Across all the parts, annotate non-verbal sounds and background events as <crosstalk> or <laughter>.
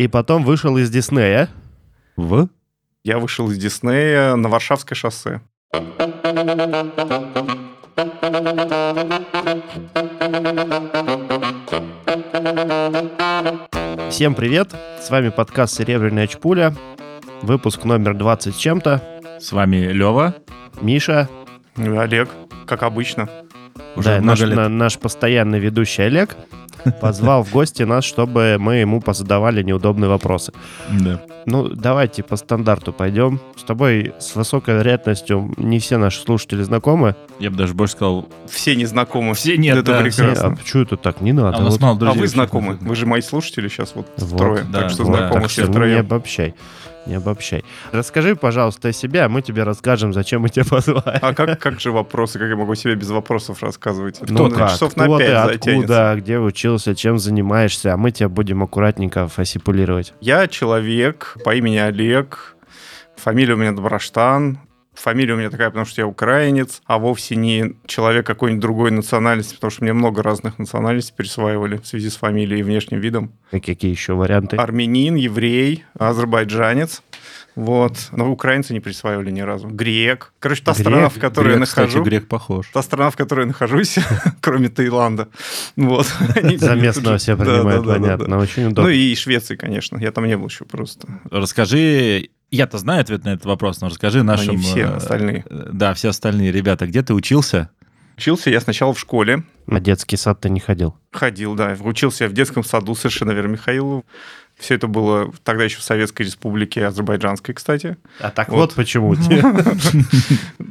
И потом вышел из Диснея. В? Я вышел из Диснея на Варшавское шоссе. Всем привет! С вами подкаст «Серебряная чпуля». Выпуск номер 20 с чем-то. С вами Лева. Миша. И Олег, как обычно. Уже да, наш, лет. на- наш постоянный ведущий Олег позвал в гости нас, чтобы мы ему позадавали неудобные вопросы. Да. Ну, давайте по стандарту пойдем. С тобой с высокой вероятностью не все наши слушатели знакомы. Я бы даже больше сказал, Все незнакомы. Все нет, Это да, Все, прекрасно. а почему это так? Не надо. а Вот- мало А друзей. вы вообще. знакомы? Вы же мои слушатели сейчас вот, Вот, трое. да, так что вот, знакомы так все что не обобщай. Не обобщай. Расскажи, пожалуйста, о себе, а мы тебе расскажем, зачем мы тебя позвали. А как, как же вопросы? Как я могу себе без вопросов рассказывать? Ну Кто как? часов Кто на ты, пять затянется? откуда, где учился, чем занимаешься, а мы тебя будем аккуратненько фасипулировать. Я человек по имени Олег. Фамилия у меня Доброштан. Фамилия у меня такая, потому что я украинец, а вовсе не человек какой-нибудь другой национальности, потому что мне много разных национальностей присваивали в связи с фамилией и внешним видом. И какие еще варианты? Армянин, еврей, азербайджанец. Вот. Но украинцы не присваивали ни разу. Грек. Короче, та Грек? страна, в которой я Грек, кстати, грек похож. Та страна, в которой я нахожусь, <laughs> кроме Таиланда. Вот. <laughs> За местного все принимают, понятно. Очень Ну удобно. и Швеции, конечно. Я там не был еще просто. Расскажи, я-то знаю ответ на этот вопрос, но расскажи нашим... не все э, остальные. Да, все остальные ребята. Где ты учился? Учился я сначала в школе. А детский сад ты не ходил? Ходил, да. Учился я в детском саду совершенно верно Михаилу. Все это было тогда еще в Советской Республике Азербайджанской, кстати. А так Вот. вот, почему. <laughs>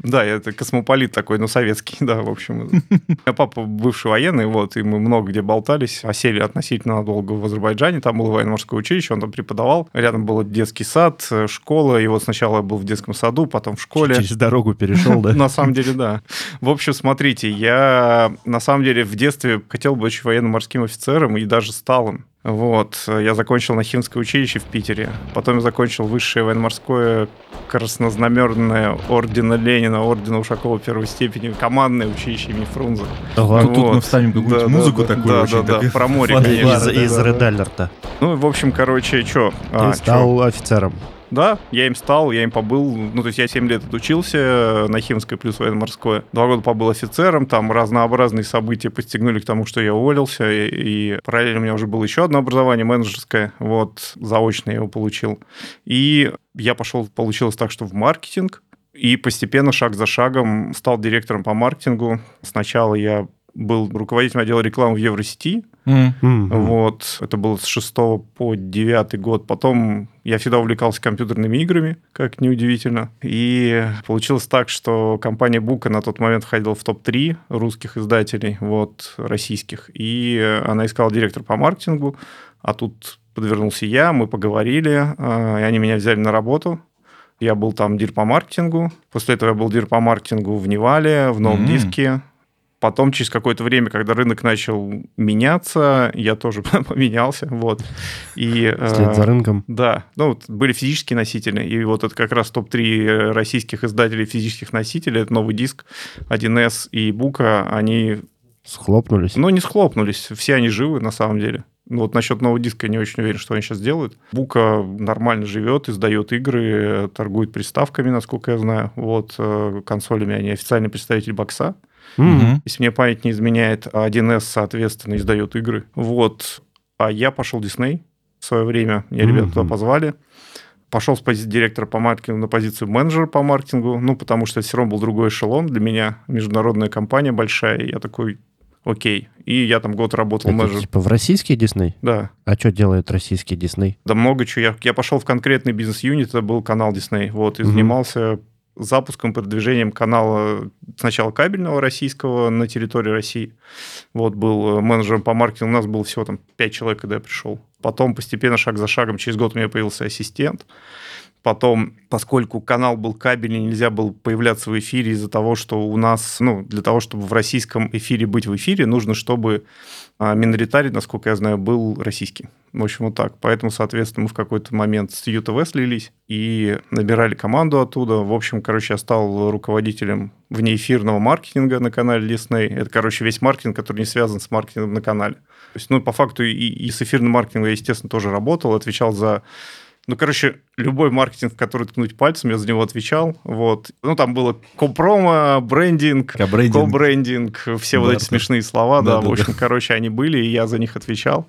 Да, я это космополит такой, но советский, да, в общем. У меня папа бывший военный, вот, и мы много где болтались, осели относительно надолго в Азербайджане, там было военно-морское училище, он там преподавал, рядом был детский сад, э, школа, и вот сначала я был в детском саду, потом в школе. Через дорогу перешел, да? <laughs> На самом деле, да. В общем, смотрите, я на самом деле в детстве хотел быть военно-морским офицером и даже стал им. Вот, я закончил Нахимское училище в Питере, потом я закончил высшее военно-морское краснознаменное ордена Ленина, ордена Ушакова первой степени, командное училище имени Фрунзе. Ого. Тут- тут мы Вот. вставим какую-нибудь Да, да, музыку да, такую да, очень, да, да, про море, конечно. Из, да, из да, да. Red Alert. Ну, в общем, короче, что? Ты стал офицером. Да, я им стал, я им побыл. Ну, то есть я 7 лет отучился на Химское плюс военно-морское. Два года побыл офицером, там разнообразные события подстегнули к тому, что я уволился. И, и параллельно у меня уже было еще одно образование менеджерское, вот, заочно я его получил. И я пошел, получилось так, что в маркетинг, и постепенно, шаг за шагом, стал директором по маркетингу. Сначала я был руководителем отдела рекламы в Евросети. Мгм. вот, это было с 6 по 9 год. Потом я всегда увлекался компьютерными играми, как неудивительно. И получилось так, что компания Бука на тот момент входила в топ-3 русских издателей, вот, российских. И она искала директор по маркетингу, а тут подвернулся я, мы поговорили, э, и они меня взяли на работу. Я был там дир по маркетингу. После этого я был дир по маркетингу в Невале, в Новом М. Диске. Потом, через какое-то время, когда рынок начал меняться, я тоже <laughs> поменялся. Вот. И, Вслед за э, рынком. да, ну вот были физические носители, и вот это как раз топ-3 российских издателей физических носителей, это новый диск, 1С и Бука, они, Схлопнулись. ну, не схлопнулись, все они живы на самом деле. Ну, вот насчет нового диска я не очень уверен, что они сейчас делают. Бука нормально живет, издает игры, торгует приставками, насколько я знаю. Вот, э, консолями они официальный представитель бокса. Мгм. Если мне память не изменяет, а 1С, соответственно, издает игры. Вот. А я пошел в Дисней в свое время. Меня ребята Мгм. туда позвали. Пошел с позиции директора по маркетингу на позицию менеджера по маркетингу. Ну, потому что это все равно был другой эшелон для меня. Международная компания большая. И я такой, окей. И я там год работал Это менеджером. типа в российский Дисней? Да. А что делает российский Дисней? Да много чего. Я, я пошел в конкретный бизнес-юнит, это был канал Disney, вот, и Мгм. занимался запуском, продвижением канала сначала кабельного российского на территории России. Вот, был э, менеджером по маркетингу, у нас было всего там 5 человек, когда я пришел. Потом постепенно, шаг за шагом, через год у меня появился ассистент. Потом, поскольку канал был кабельный, нельзя было появляться в эфире из-за того, что у нас, ну, для того, чтобы в российском эфире быть в эфире, нужно, чтобы а, миноритарий, насколько я знаю, был российский. В общем, вот так. Поэтому, соответственно, мы в какой-то момент с ЮТВ слились и набирали команду оттуда. В общем, короче, я стал руководителем внеэфирного маркетинга на канале Disney. Это, короче, весь маркетинг, который не связан с маркетингом на канале. То есть, ну, по факту и, и с эфирным маркетингом я, естественно, тоже работал, отвечал за ну, короче, любой маркетинг, в который ткнуть пальцем, я за него отвечал. Вот. Ну, там было компромо, брендинг, Кобрендинг. все вот эти Бартер. смешные слова, да, Да, в да, общем, короче, они были, и я за них отвечал.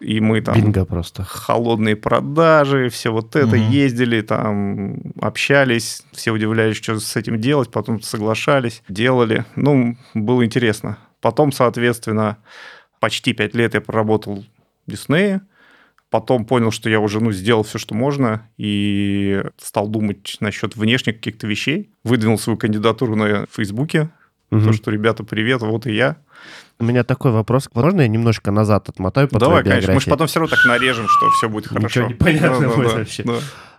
И мы там... Бинго просто. Холодные продажи, все вот это, Мгм. ездили там, общались, все удивлялись, что с этим делать, потом соглашались, делали. Ну, было интересно. Потом, соответственно, почти пять лет я проработал в Диснее, Потом понял, что я уже ну, сделал все, что можно, и стал думать насчет внешних каких-то вещей. Выдвинул свою кандидатуру на Фейсбуке. Мгм. То, что, ребята, привет, вот и я. У меня такой вопрос. Можно я немножко назад отмотаю по Давай, твоей конечно. Мы же потом все равно так нарежем, что все будет Ничего хорошо. не понятно Да, да, будет да, вообще. да.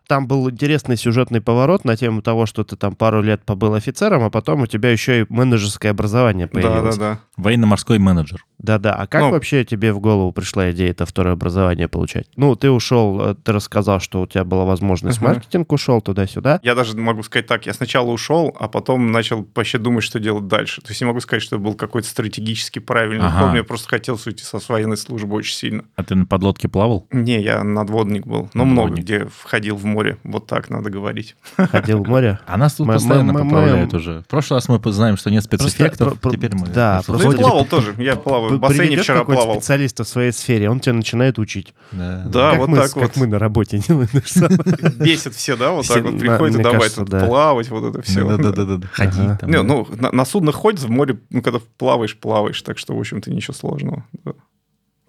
Там был интересный сюжетный поворот на тему того, что ты там пару лет побыл офицером, а потом у тебя еще и менеджерское образование Да, появилось. да, да. Военно-морской менеджер. Да-да. А как Ну. вообще тебе в голову пришла идея это второе образование получать? Ну, ты ушел, э, ты рассказал, что у тебя была возможность Ага. маркетинг, ушел туда-сюда. Я даже могу сказать так, я сначала ушел, а потом начал вообще думать, что делать дальше. То есть не могу сказать, что это был какой-то стратегически правильный Ага. ход, мне просто хотелось уйти со военной службы очень сильно. А ты на подлодке плавал? Не, я надводник был, но много Надводник. где входил в море, вот так надо говорить. Ходил в море. <laughs> А нас тут Мы- постоянно мы- поправляют мы- уже. В прошлый раз мы знаем, что нет спецэффектов, Просто- теперь мы... да, просто Ну, плавал тоже, я плаваю, в бассейне вчера плавал. специалиста в своей сфере, он тебя начинает учить. Да. Да, как вот мы, так с- вот. Как мы на работе делаем. <laughs> Бесит все, да, вот Все, так вот мне давай кажется, тут да. плавать, вот это все. Да-да-да. <laughs> Ходи Ага. там. Не, ну, на, на судно ходишь, в море, ну, когда плаваешь, плаваешь, так что, в общем-то, ничего сложного.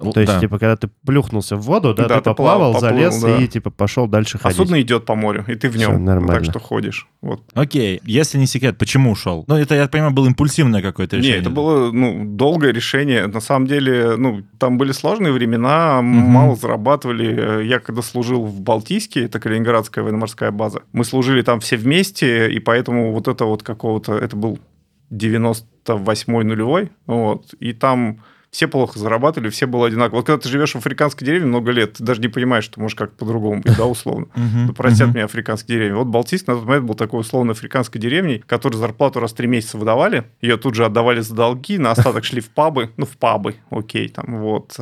Л- То есть, да. типа, когда ты плюхнулся в воду, да, Да, ты ты поплавал, плавал, залез поплыл, да. и, типа, пошел дальше А ходить. судно идет по морю, и ты в нем. нормально. Так что ходишь. Вот. Окей, если не секрет, почему ушел? Ну, это, я понимаю, было импульсивное какое-то Не, решение. это было ну, долгое решение. На самом деле, ну, там были сложные времена, мало зарабатывали. Я когда служил в Балтийске, это Калининградская военно-морская база, мы служили там все вместе, и поэтому вот это вот какого-то, это был 98-й нулевой, вот, и там все плохо зарабатывали, все было одинаково. Вот когда ты живешь в африканской деревне много лет, ты даже не понимаешь, что может как по-другому да, условно. <laughs> Ну, простят меня африканские деревни. Вот Балтийск на тот момент был такой условно африканской деревней, которой зарплату раз в три месяца выдавали, ее тут же отдавали за долги, на остаток <laughs> шли в пабы, ну, в пабы, окей, там, вот.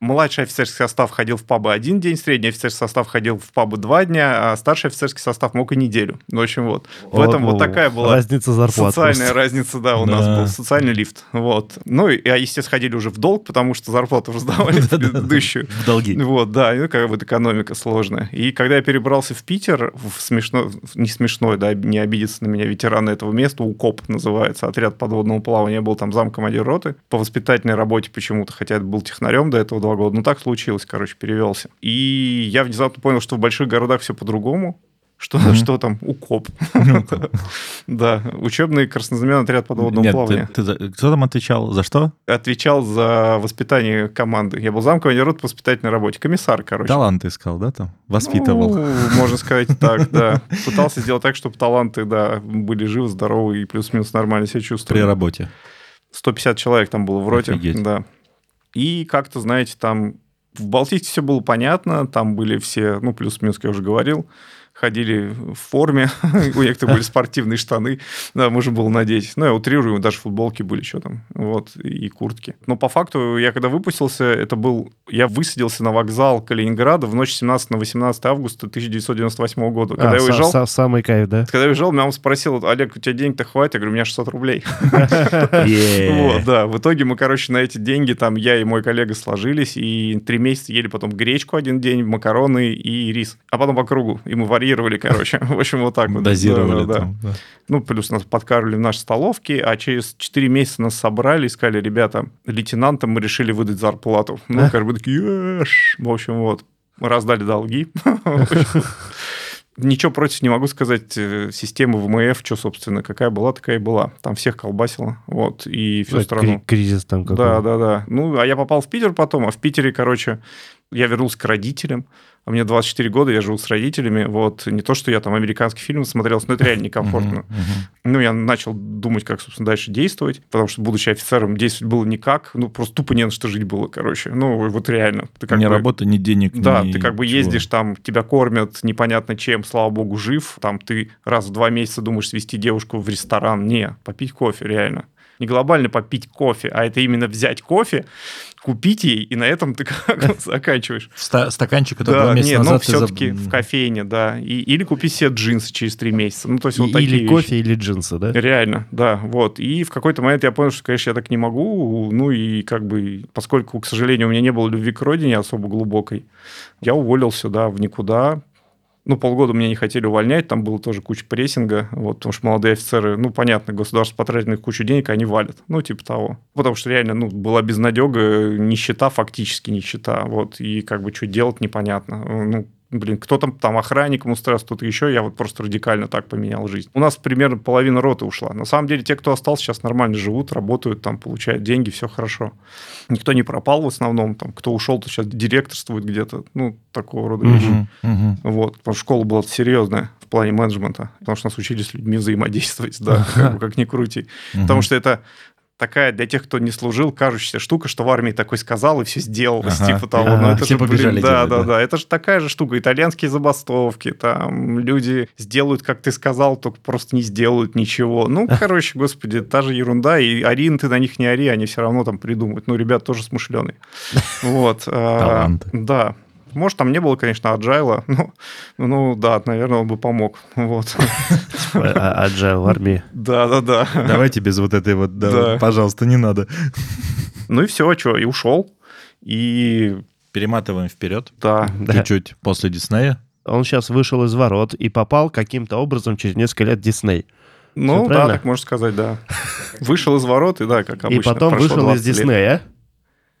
Младший офицерский состав ходил в пабы один день, средний офицерский состав ходил в пабы два дня, а старший офицерский состав мог и неделю. Ну, в общем, вот. В этом вот такая была Разница зарплат. Социальная просто. разница, да, у нас Да. был социальный лифт. Вот. Ну, и, а, естественно, ходили уже в долг, потому что зарплату раздавали <laughs> Да-да-да. предыдущую. В долги. Вот, да, ну, как бы экономика сложная. И когда я перебрался в Питер, в смешно, не смешной, да, не обидеться на меня ветераны этого места, УКОП называется, отряд подводного плавания, я был там замкомандир роты по воспитательной работе почему-то, хотя я был технарем до этого два года, ну так случилось, короче, перевелся. И я внезапно понял, что в больших городах все по-другому, что, Мгм. что там? УКОП. <laughs> Да, учебный краснознаменный отряд подводного Нет, плавания. ты- ты за- кто там отвечал? За что? Отвечал за воспитание команды. Я был замкомандир роты по воспитательной работе. Комиссар, короче. Талант искал, да, там? Воспитывал. Ну, можно сказать так, да. Пытался сделать так, чтобы таланты, да, были живы, здоровы и плюс-минус нормально себя При чувствовали. работе. 150 человек там было в роте. Офигеть. Да. И как-то, знаете, там в Балтийске все было понятно, там были все, ну, плюс-минус, я уже говорил, ходили в форме, <laughs> у некоторых были спортивные штаны, да, можно было надеть. Ну, я утрирую, даже футболки были, что там, вот, и куртки. Но по факту, я когда выпустился, это был, я высадился на вокзал Калининграда в ночь 17 на 18 августа 1998 года. Когда А, я уезжал, са- Самый кайф, да? когда я уезжал, меня мама спросила, Олег, у тебя денег-то хватит? Я говорю, у меня 600 рублей. <laughs> <laughs> Вот, да. В итоге мы, короче, на эти деньги, там, я и мой коллега сложились, и три месяца ели потом гречку один день, макароны и рис. А потом по кругу. И мы варьировали, короче. <laughs> В общем, вот так вот. Дозировали Да, да, да. там. да. Ну, плюс нас подкармливали в нашей столовке, а через 4 месяца нас собрали и сказали, ребята, лейтенантам мы решили выдать зарплату. Ну, как бы такие, «Ешь». в общем, вот. Раздали долги. <laughs> Ничего против не могу сказать. э, Система ВМФ, что, собственно, какая была, такая и была. Там всех колбасило. Вот. И всю страну. Кризис там какой Да, да, да. Ну, а я попал в Питер потом, а в Питере, короче, Я вернулся к родителям, а мне 24 года, я живу с родителями, вот, не то, что я там американский фильм смотрел, но это реально некомфортно. Ну, я начал думать, как, собственно, дальше действовать, потому что, будучи офицером, действовать было никак, ну, просто тупо не на что жить было, короче. Ну, вот реально. Ты как ни бы- работы, ни денег, Да, ни ты как бы чего. ездишь там, тебя кормят непонятно чем, слава богу, жив. Там ты раз в два месяца думаешь свести девушку в ресторан. Не, попить кофе, реально. Не глобально попить кофе, а это именно взять кофе, купить ей, и на этом ты как <laughs> заканчиваешь. Ста- стаканчик, Да, два месяца не, ну назад все-таки в кофейне, да. И, или купить себе джинсы через три месяца. Ну, то есть вот такие Или вещи. кофе, или джинсы, да? Реально, да, вот. И в какой-то момент я понял, что, конечно, я так не могу. Ну и как бы, поскольку, к сожалению, у меня не было любви к родине особо глубокой, я уволился, да, в никуда. Ну, полгода меня не хотели увольнять, там было тоже куча прессинга, вот, потому что молодые офицеры, ну, понятно, государство потратит на кучу денег, они валят, ну, типа того. Потому что реально, ну, была безнадега, нищета, фактически нищета, вот, и как бы что делать непонятно. Ну, блин, кто там, там охранником устраивался, кто-то еще, я вот просто радикально так поменял жизнь. У нас примерно половина роты ушла. На самом деле, те, кто остался, сейчас нормально живут, работают, там, получают деньги, все хорошо. Никто не пропал в основном, там, кто ушел, то сейчас директорствует где-то, ну, такого рода вещи. Мгм. Вот, потому что школа была серьезная в плане менеджмента, потому что нас учили с людьми взаимодействовать, да, <laughs> как, бы, как ни крути. Потому Мгм. что это такая для тех, кто не служил, кажущаяся штука, что в армии такой сказал, и все сделалось, Ага. типа того. Ага, Но это все же, блин, побежали да, делать, да, да. да, это же такая же штука. Итальянские забастовки, там люди сделают, как ты сказал, только просто не сделают ничего. Ну, короче, господи, та же ерунда, и ори ты на них не ори, они все равно там придумают. Ну, ребят тоже смышленые. <laughs> Вот. а, Таланты. Да. Может, там не было, конечно, аджайла, <laughs> но, ну, да, наверное, он бы помог. Вот. А- Agile в армии. Да, да, да. Давайте без вот этой вот, да, Да. пожалуйста, не надо. Ну и все, что, и ушел. И Перематываем вперед. да, Да. Чуть-чуть после Диснея. Он сейчас вышел из ворот и попал каким-то образом через несколько лет в Дисней. ну да, так можно сказать, да. Вышел из ворот, и да, как обычно. и потом вышел из 20 лет. Диснея.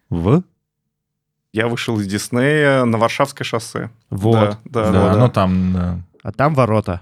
В? Я вышел из Диснея на Варшавское шоссе. Вот. Да, да, Да, да, ну да. там, да. А там ворота.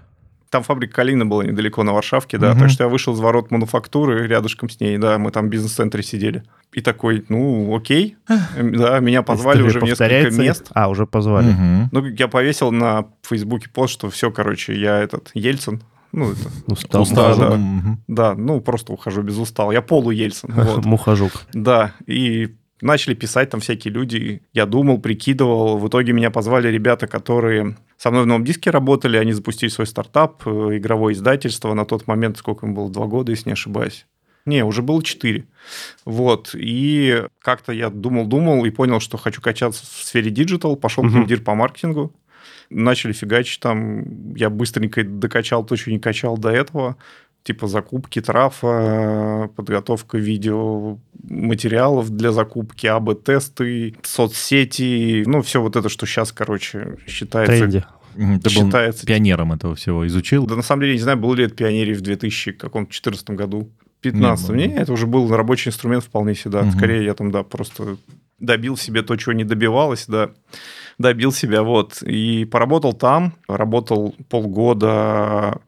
Там фабрика Калина была недалеко на Варшавке, да. Мгм. Так что я вышел из ворот мануфактуры рядышком с ней, да, мы там в бизнес-центре сидели. И такой, ну, окей. Да, меня позвали уже в несколько мест. А, уже позвали. Ну, я повесил на Фейсбуке пост, что все, короче, я этот Ельцин. Ну, это, Устал. Устал. да. Мгм. да, ну, просто ухожу без устал. Я полу Ельцин. <laughs> Вот. Мухожук. Да, и начали писать там всякие люди. Я думал, прикидывал. В итоге меня позвали ребята, которые со мной в новом диске работали. Они запустили свой стартап, э, игровое издательство. На тот момент, сколько им было, два года, если не ошибаюсь. Не, уже было четыре. Вот. И как-то я думал-думал и понял, что хочу качаться в сфере диджитал. Пошел Мгм. к ним дир по маркетингу. Начали фигачить там. Я быстренько докачал то, что не качал до этого типа закупки трафа, подготовка видео материалов для закупки, АБ-тесты, соцсети, ну, все вот это, что сейчас, короче, считается... Тренде. Ты был считается пионером этого всего, изучил? Да, на самом деле, не знаю, был ли это пионерий в 2014 году. 15 Не не, было. это уже был рабочий инструмент вполне себе, да. Мгм. Скорее, я там, да, просто добил себе то, чего не добивалось, да, добил себя, вот. И поработал там, работал полгода,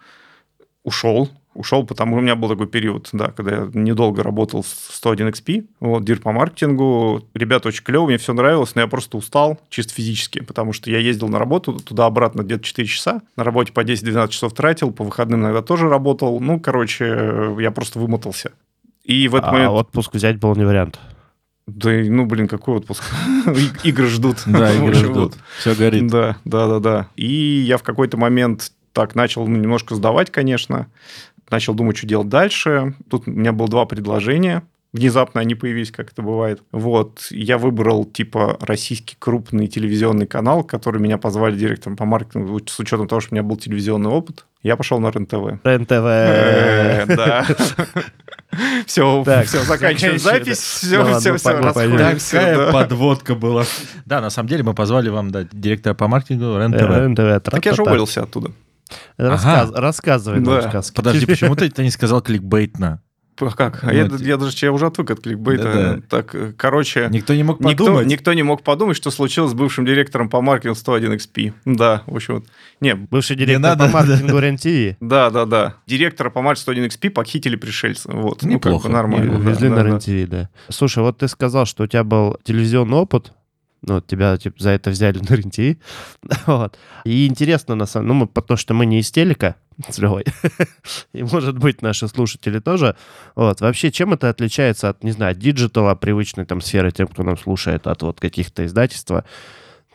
ушел, ушел, потому что у меня был такой период, да, когда я недолго работал с 101XP, вот, дир по маркетингу, ребята очень клево, мне все нравилось, но я просто устал, чисто физически, потому что я ездил на работу туда-обратно где-то 4 часа, на работе по 10-12 часов тратил, по выходным иногда тоже работал, ну, короче, я просто вымотался. И в этот А момент... отпуск взять был не вариант. Да, ну, блин, какой отпуск? <laughs> Игры ждут. Да, игры <laughs> ждут. Все горит. Да, да, да, да. И я в какой-то момент так начал ну, немножко сдавать, конечно. Начал думать, что делать дальше. Тут у меня было два предложения. Внезапно они появились, как это бывает. Вот. Я выбрал, типа, российский крупный телевизионный канал, который меня позвали директором по маркетингу, с учетом того, что у меня был телевизионный опыт. Я пошел на РЕН-ТВ. РЕН-ТВ. Э, Да. <laughs> Все, Так, все, заканчиваем запись. Все, Ну ладно, все, все, расходимся. Такая да. подводка была. Да, на самом деле мы позвали вам да, директора по маркетингу РЕН-ТВ. РЕН-ТВ. Так я же уволился оттуда. Рассказ- Рассказывай нам Да. сказки. Подожди, <laughs> почему ты это не сказал кликбейтно? А Как? А Ну, я, ти- я даже я уже отвык от кликбейта. Да-да. Так, э, короче, Никто не мог никто, подумать. никто не мог подумать, что случилось с бывшим директором по маркетингу 101XP. Да, в общем, вот. Не, Бывший директор надо, по маркетингу РЕН-ТВ. да, да, да. Директора по маркетингу 101XP похитили пришельцы. Вот. Неплохо. Ну, как бы нормально. да, Везли да, на да. РЕН-ТВ, да. Слушай, вот ты сказал, что у тебя был телевизионный опыт, Ну, тебя типа, за это взяли на РЕН ТВ. <laughs> вот. И интересно, на самом ну, мы, потому что мы не из телека <laughs> с Левой. <laughs> И, может быть, наши слушатели тоже. Вот. Вообще, чем это отличается от, не знаю, digital а, привычной там сферы, тем, кто нам слушает, от вот каких-то издательства?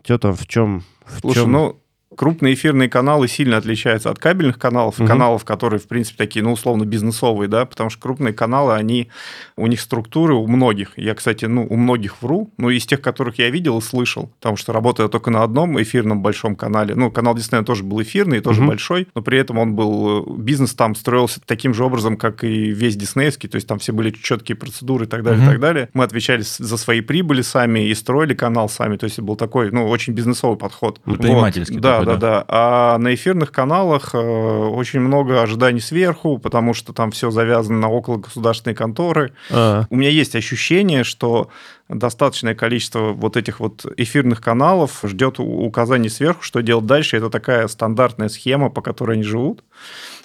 Что там, в чем... В Слушай, чем... ну, крупные эфирные каналы сильно отличаются от кабельных каналов, Мгм. каналов, которые, в принципе, такие, ну, условно, бизнесовые, да, потому что крупные каналы, они, у них структуры у многих, я, кстати, ну, у многих вру, но из тех, которых я видел и слышал, потому что работаю только на одном эфирном большом канале, ну, канал Диснея тоже был эфирный, тоже Мгм. большой, но при этом он был, э, бизнес там строился таким же образом, как и весь диснеевский, то есть там все были четкие процедуры и так далее, Мгм. и так далее. Мы отвечали за свои прибыли сами и строили канал сами, то есть это был такой, ну, очень бизнесовый подход. Предпринимательский Вот. Да, да, да. да. А на эфирных каналах э, очень много ожиданий сверху, потому что там все завязано на около государственной конторы. А, У меня есть ощущение, что достаточное количество вот этих вот эфирных каналов ждет указаний сверху, что делать дальше. Это такая стандартная схема, по которой они живут.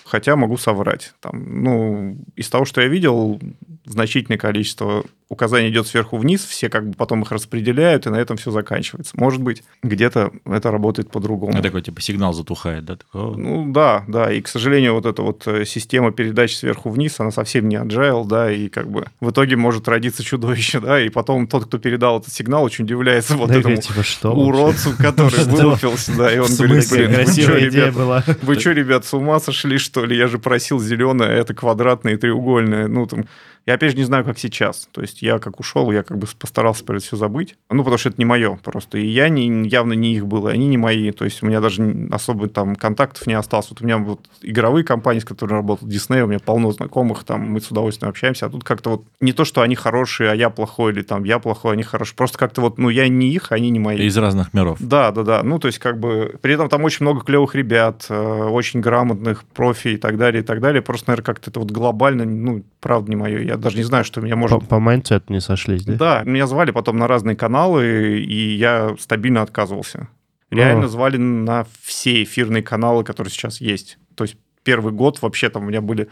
Хотя могу соврать. Там, ну, из того, что я видел, значительное количество указаний идет сверху вниз, все как бы потом их распределяют, и на этом все заканчивается. Может быть, где-то это работает по-другому. Ну, такой, типа, сигнал затухает, да? Такой, «О, Ну да, да, и, к сожалению, вот эта вот э, система передач сверху вниз, она совсем не agile, да, и как бы в итоге может родиться чудовище, да, и потом тот, кто передал этот сигнал, очень удивляется вот да, этому типа, что вообще? уродцу, который <laughs> Что? вылупился, да, и он говорит, блин, вы что, Красивая идея ребят, была. вы что, ребят, с ума сошли, что ли? Я же просил зеленое, это квадратное и треугольное. Ну, там, я опять же не знаю, как сейчас. То есть я как ушел, я как бы постарался про это все забыть. Ну, потому что это не мое просто. И я не, явно не их был, и они не мои. То есть у меня даже особо там контактов не осталось. Вот у меня вот игровые компании, с которыми работал Дисней, у меня полно знакомых, там мы с удовольствием общаемся. А тут как-то вот не то, что они хорошие, а я плохой, или там я плохой, они хорошие. Просто как-то вот, ну, я не их, они не мои. Из разных миров. Да, да, да. Ну, то есть, как бы, при этом там очень много клевых ребят, э, очень грамотных, профи и так далее, и так далее. Просто, наверное, как-то это вот глобально, ну, правда, не мое. Я даже не знаю, что меня По, может... по mindset у не сошлись, да? Да, меня звали потом на разные каналы, и я стабильно отказывался. Реально А. звали на все эфирные каналы, которые сейчас есть. То есть первый год вообще там у меня были...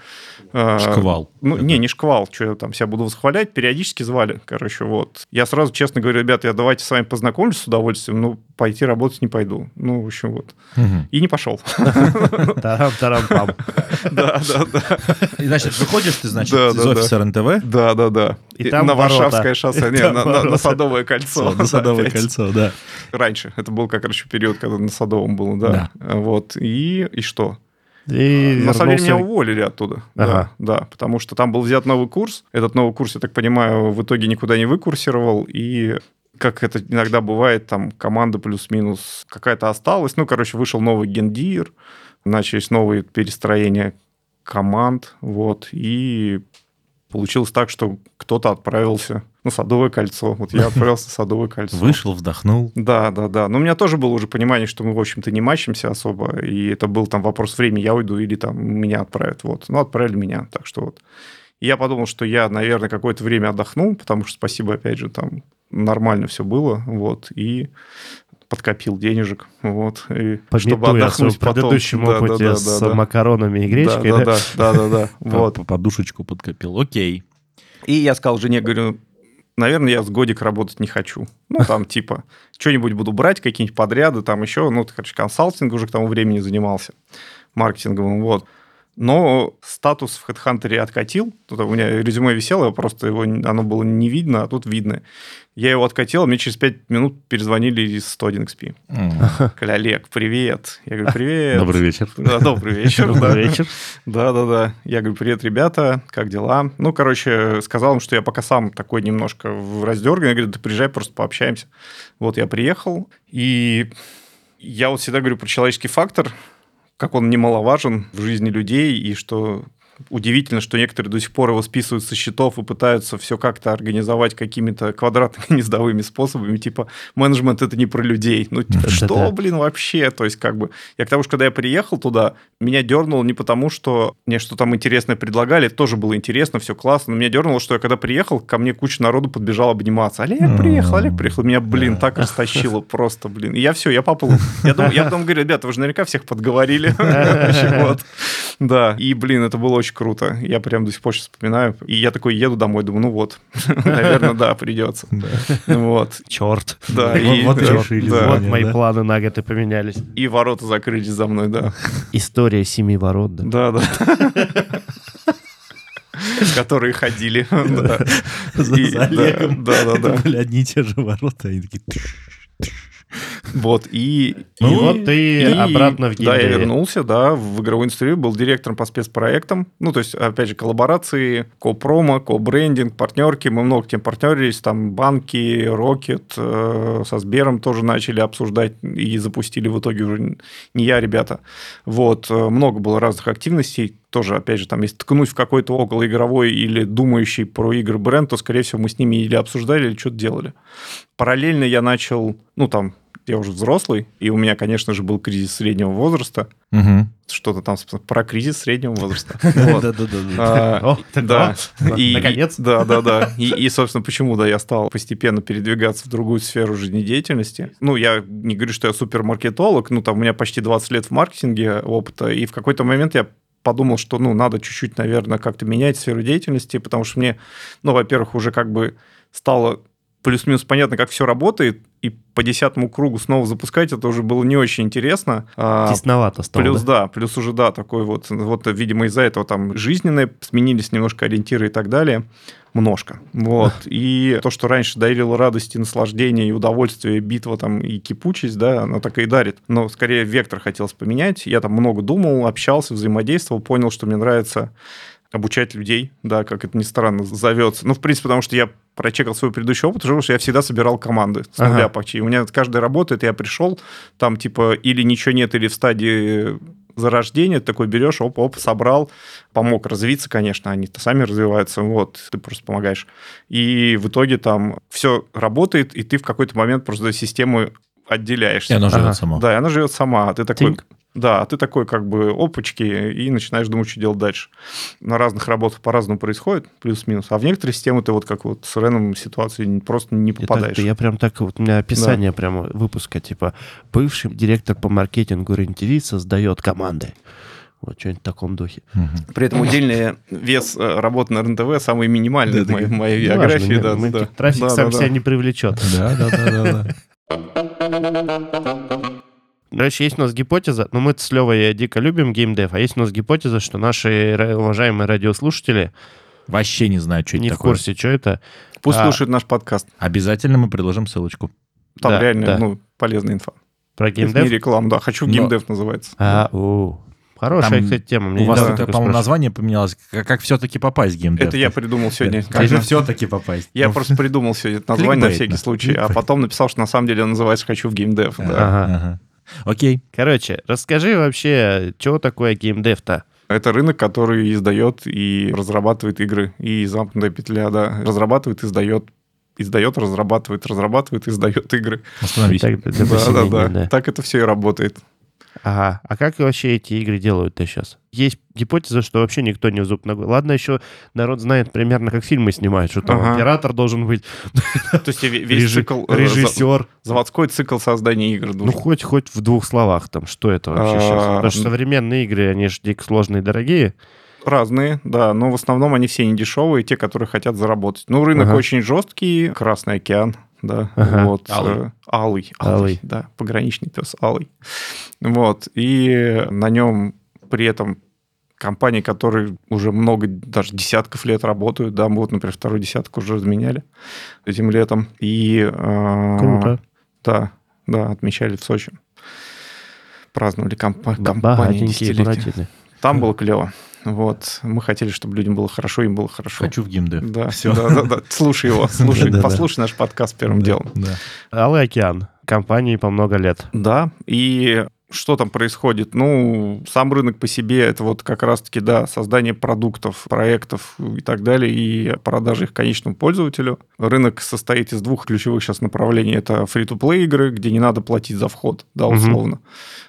э, Шквал. ну, не, не шквал, что я там себя буду восхвалять, периодически звали, короче, вот. Я сразу честно говорю, ребята, я давайте с вами познакомлюсь с удовольствием, ну, пойти работать не пойду. Ну, в общем, вот. Мгм. И не пошел. <laughs> <laughs> Да, да, да. И, значит, выходишь ты, значит, из офиса РНТВ, Да, да, да. И там на. Варшавское шоссе, не, на-. Садовое кольцо. на Садовое кольцо, да. Раньше. Это был как раз еще период, когда на Садовом было, да. Вот. И что? И На самом деле меня уволили оттуда. Ага. Да, да, потому что там был взят новый курс. Этот новый курс, я так понимаю, в итоге никуда не выкурсировал. И как это иногда бывает, там команда плюс-минус какая-то осталась. Ну, короче, вышел новый гендир, начались новые перестроения команд, вот, и получилось так, что кто-то отправился на Садовое кольцо. Вот я <laughs> отправился на Садовое кольцо. Вышел, вдохнул. Да, да, да. Но у меня тоже было уже понимание, что мы, в общем-то, не мачимся особо. И это был там вопрос времени, я уйду или там меня отправят. Вот. Ну, отправили меня. Так что вот. И я подумал, что я, наверное, какое-то время отдохну, потому что, спасибо, опять же, там нормально все было. Вот. И подкопил денежек. Вот. И чтобы отдохнуть потом. предыдущем Да, да, опыте да, с да, да. макаронами и Да, гречкой, да, да? да, да, да, да. Вот. Подушечку подкопил. Окей. И я сказал жене, говорю, наверное, я с годик работать не хочу. Ну, там, <laughs> типа, что-нибудь буду брать, какие-нибудь подряды, там еще, ну, короче, консалтинг уже к тому времени занимался, маркетинговым, вот. Но статус в HeadHunter откатил. Тут у меня резюме висело, просто его, оно было не видно, а тут видно. Я его откатил, а мне через 5 минут перезвонили из 101 XP. М. Сказали, Олег, привет. Я говорю, привет. Добрый вечер. Да, добрый вечер. Добрый вечер. Да, да, да. Я говорю, привет, ребята, как дела? Ну, короче, сказал им, что я пока сам такой немножко в раздерганный. Я говорю, ты приезжай, просто пообщаемся. Вот я приехал, и я вот всегда говорю про человеческий фактор, как он немаловажен в жизни людей, и что удивительно, что некоторые до сих пор его списывают со счетов и пытаются все как-то организовать какими-то квадратными <laughs> ездовыми способами, типа менеджмент это не про людей. Ну, типа, что, блин, вообще? То есть, как бы, я к тому, что когда я приехал туда, меня дернуло не потому, что мне что там интересное предлагали, тоже было интересно, все классно, но меня дернуло, что я когда приехал, ко мне куча народу подбежала обниматься. Олег приехал, Олег приехал. Меня, блин, так растащило <laughs> просто, блин. И я все, я поплыл. Я, дум- я потом говорю, ребята, вы же наверняка всех подговорили. <laughs> Да, и, блин, это было очень очень круто. Я прям до сих пор сейчас вспоминаю. И я такой еду домой, думаю, ну вот, <laughs> наверное, да, придется. <laughs> Вот. Черт. Да, Вот- решили. Вот мои планы на год и поменялись. И ворота закрылись за мной, да. История семи ворот, да. Да, да. <laughs> Которые ходили. да. За Олегом. Да, да, да. Это были одни и те же ворота. Они такие... Вот, и... И вот ты обратно в Да, я геймдеве. вернулся, да, в игровую индустрию, был директором по спецпроектам. Ну, то есть, опять же, коллаборации, ко-промо, ко-брендинг, партнерки. Мы много тем партнерились, там банки, Рокет, э, со Сбером тоже начали обсуждать и запустили в итоге уже не я, а ребята. Вот, э, много было разных активностей. Тоже, опять же, там, если ткнуть в какой-то околоигровой или думающий про игры бренд, то, скорее всего, мы с ними или обсуждали, или что-то делали. Параллельно я начал, ну, там, я уже взрослый, и у меня, конечно же, был кризис среднего возраста. Мгм. Что-то там про кризис среднего возраста. Да-да-да. А, наконец. Да, да, да. И, и, собственно, почему, да, я стал постепенно передвигаться в другую сферу жизнедеятельности. Ну, я не говорю, что я супермаркетолог, ну, там, у меня почти 20 лет в маркетинге опыта, и в какой-то момент я подумал, что, ну, надо чуть-чуть, наверное, как-то менять сферу деятельности, потому что мне, ну, во-первых, уже как бы стало плюс-минус понятно, как все работает, и по десятому кругу снова запускать это уже было не очень интересно. А, Тесновато стало, Плюс, да? да, плюс уже, да, такой вот, вот, видимо, из-за этого там жизненные сменились немножко ориентиры и так далее. Множко. Вот. <laughs> И то, что раньше дарило радость и наслаждение, и удовольствие, битва там, и кипучесть, да, оно так и дарит. Но скорее вектор хотелось поменять. Я там много думал, общался, взаимодействовал, понял, что мне нравится обучать людей, да, как это ни странно зовется. Ну, в принципе, потому что я прочекал свой предыдущий опыт, уже что я всегда собирал команды с нуля Ага. почти. У меня каждая работает, я пришел, там типа или ничего нет, или в стадии зарождения, ты такой берешь, оп-оп, собрал, помог развиться, конечно, они-то сами развиваются, вот, ты просто помогаешь. И в итоге там все работает, и ты в какой-то момент просто систему И отделяешься. оно Ага. живет само. Да, и она живет сама, а ты такой... Тинь. Да, ты такой как бы опачки и начинаешь думать, что делать дальше. На разных работах по-разному происходит, плюс-минус. А в некоторые системы ты вот как вот с Реном ситуации просто не попадаешь. так- я прям так, вот у меня описание прямо выпуска, типа, бывший директор по маркетингу РЕН-ТВ создает команды. Вот что-нибудь в таком духе. Мгм. При этом удельный вес э, работы на РНТВ самый минимальный Да, в моей, да. моей Ну, важно, биографии. да, мы- да. Трафик Да, сам да, себя да. не привлечет. Да, да, да, да, да. Короче, есть у нас гипотеза, ну мы с Левой дико любим геймдев, а есть у нас гипотеза, что наши уважаемые радиослушатели Вообще не знаю, что это не в такое. курсе, что это. Пусть А. слушают наш подкаст. Обязательно мы приложим ссылочку. Там Да, реально да. ну, полезная инфа. Про Это не геймдев? реклама, да. Хочу в Но- геймдев называется. А, у, хорошая, Там кстати, тема. Мне У вас, по-моему, название поменялось. Как, как все-таки попасть в геймдев? Это я придумал сегодня. Как же все-таки попасть? Я Ну, просто придумал сегодня это название на всякий да. случай, а потом написал, что на самом деле он называется «Хочу в геймдев». да. Ага, Ага. ага. Окей. Короче, расскажи вообще, что такое геймдев-то? Это рынок, который издает и разрабатывает игры. И замкнутая петля, да. Разрабатывает, издает, издает, разрабатывает, разрабатывает, издает игры. Остановись. Так, Да, да, да. да. Так это все и работает. Ага. А как вообще эти игры делают-то сейчас? Есть гипотеза, что вообще никто не в зуб ногой. Ладно, еще народ знает примерно, как фильмы снимают, что там Ага. оператор должен быть, То есть ве- весь режи- цикл, э, режиссер. заводской цикл создания игр. Ну, хоть, хоть в двух словах там, что это вообще сейчас? А, Потому что современные игры, они же дико сложные и дорогие. Разные, да, но в основном они все не дешевые, те, которые хотят заработать. Ну, рынок Ага. очень жесткий, Красный океан, да, Ага. вот. Алый. э, Алый, Алый. алый, да, пограничный пес Алый. Вот, и на нем при этом компании, которые уже много, даже десятков лет работают, да, мы вот, например, второй десяток уже разменяли этим летом. И, э, Круто. Да, да, отмечали в Сочи. Праздновали компа- компании Богатенькие десятилетие. братины. Там было клево. Вот. Мы хотели, чтобы людям было хорошо, им было хорошо. Хочу в геймдев. Да, Все. да, да, да. Слушай его, слушай, послушай наш подкаст первым делом. Да. Алый океан. Компании по много лет. Да, и что там происходит? Ну, сам рынок по себе это вот как раз-таки, да, создание продуктов, проектов и так далее, и продажи их конечному пользователю. Рынок состоит из двух ключевых сейчас направлений. Это фри-то-плей игры, где не надо платить за вход, да, условно.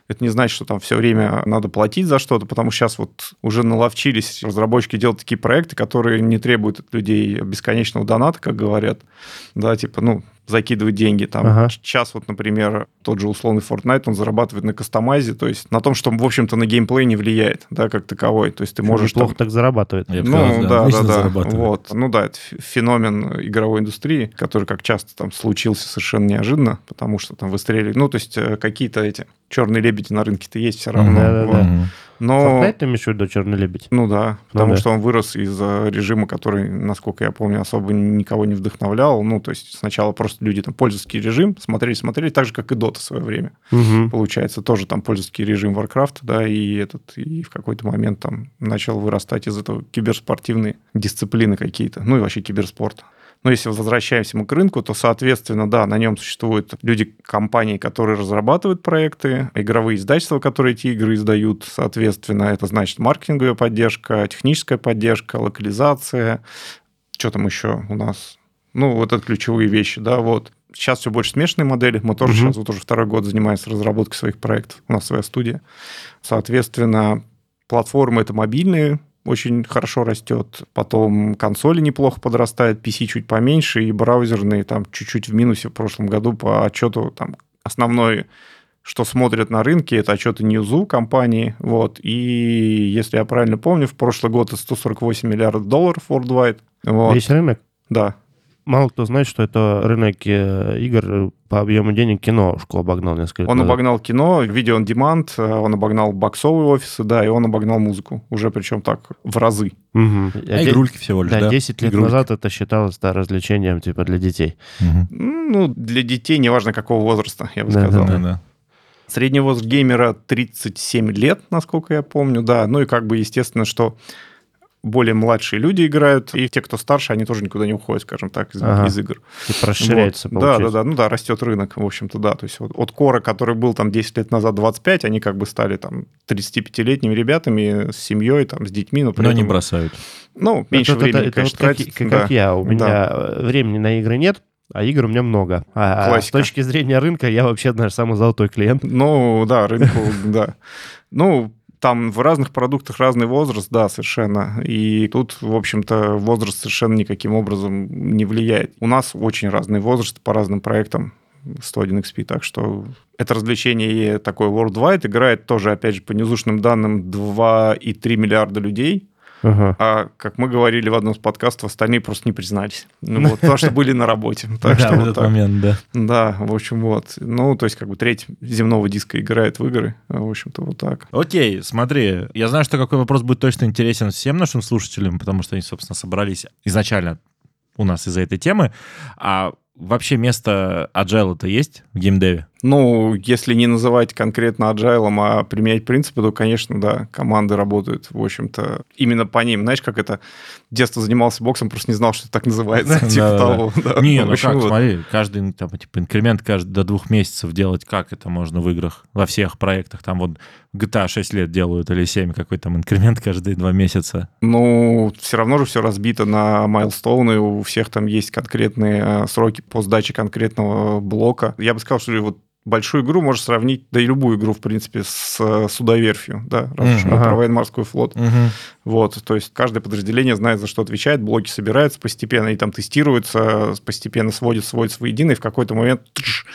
Это не значит, что там все время надо платить за что-то, потому что сейчас вот уже наловчились разработчики делать такие проекты, которые не требуют от людей бесконечного доната, как говорят. Да, типа, ну, закидывать деньги. Там Ага. сейчас вот, например, тот же условный Fortnite, он зарабатывает на кастомайзе, то есть на том, что, в общем-то, на геймплей не влияет, да, как таковой. То есть ты можешь Плохо там- так зарабатывает. Я ну, сказал, да, да, да. зарабатывает. Вот. Ну да, это феномен игровой индустрии, который, как часто там случился совершенно неожиданно, потому что там выстрелили. Ну, то есть э, какие-то эти черные лебеди на рынке-то есть все равно. Мгм. Да-да-да. вот. Мгм. Но... Fortnite ты имеешь в виду «Черный лебедь»? Ну да, потому да. что он вырос из э, режима, который, насколько я помню, особо никого не вдохновлял. Ну, то есть сначала просто люди там пользовательский режим смотрели, смотрели, так же, как и Dota в свое время. Мгм. Получается, тоже там пользовательский режим Warcraft, да, и этот, и в какой-то момент там начал вырастать из этого киберспортивные дисциплины какие-то, ну и вообще киберспорт. Но если возвращаемся мы к рынку, то, соответственно, да, на нем существуют люди, компании, которые разрабатывают проекты, игровые издательства, которые эти игры издают, соответственно, это значит маркетинговая поддержка, техническая поддержка, локализация, что там еще у нас? Ну, вот это ключевые вещи, да, вот. Сейчас все больше смешанные модели. Мы тоже Мгм. сейчас вот уже второй год занимаемся разработкой своих проектов. У нас своя студия. Соответственно, платформы это мобильные, очень хорошо растет. Потом консоли неплохо подрастают, PC чуть поменьше, и браузерные там чуть-чуть в минусе в прошлом году по отчету там основной что смотрят на рынке, это отчеты Ньюзу компании. Вот. И если я правильно помню, в прошлый год это 148 миллиардов долларов worldwide. Вот. Весь рынок? Да. Мало кто знает, что это рынок э, игр по объему денег киношку обогнал несколько лет Он назад. обогнал кино, видео on demand, э, он обогнал боксовые офисы, да, и он обогнал музыку. Уже причем так, в разы. Мгм. А де- игрульки всего лишь, Да, да? 10 лет Игрульки. назад это считалось да, развлечением типа для детей. Мгм. Ну, для детей, неважно какого возраста, я бы Да, сказал. да, Да-да. Средний возраст геймера 37 лет, насколько я помню, да. Ну и как бы естественно, что более младшие люди играют, и те, кто старше, они тоже никуда не уходят, скажем так, из, Ага. из игр. Типа расширяется, Вот. Да, да, да, ну да, растет рынок, в общем-то, да. То есть вот от Кора, который был там 10 лет назад 25, они как бы стали там 35-летними ребятами с семьей, там, с детьми. Но, при Но не этом- бросают. Ну, меньше это, это- времени, это конечно, вот как, тратить, как- да. как я. У Да. меня э, времени на игры нет, а игр у меня много. А, а с точки зрения рынка я вообще, знаешь, самый золотой клиент. Ну, да, рынку, <laughs> да. Ну, там в разных продуктах разный возраст, да, совершенно. И тут, в общем-то, возраст совершенно никаким образом не влияет. У нас очень разный возраст по разным проектам 101 XP, так что это развлечение такое worldwide играет тоже, опять же, по низушным данным 2,3 миллиарда людей. Ага. А, как мы говорили в одном из подкастов, остальные просто не признались. Ну, вот, потому что были на работе. <laughs> Так Да, что в этот так. момент, да. Да, в общем, вот. Ну, то есть, как бы треть земного диска играет в игры. В общем-то, вот так. Окей, смотри, я знаю, что какой вопрос будет точно интересен всем нашим слушателям, потому что они, собственно, собрались изначально у нас из-за этой темы. А вообще место agile-то есть в геймдеве? Ну, если не называть конкретно agile, а применять принципы, то, конечно, да, команды работают, в общем-то, именно по ним. Знаешь, как это? Детство занимался боксом, просто не знал, что это так называется. <laughs> Типа того. Не, Ну, ну как, смотри, каждый там, типа, инкремент каждый до двух месяцев делать, как это можно в играх, во всех проектах, там вот GTA 6 лет делают или 7, какой там инкремент <laughs> каждые два месяца. Ну, все равно же все разбито на майлстоуны, у всех там есть конкретные э, сроки по сдаче конкретного блока. Я бы сказал, что вот большую игру можешь сравнить, да и любую игру, в принципе, с э, судоверфью, да, раз уж мы Ага. про военно-морской флот. Вот, то есть каждое подразделение знает, за что отвечает, блоки собираются постепенно, они там тестируются, постепенно сводятся, сводятся воедино, и в какой-то момент тш,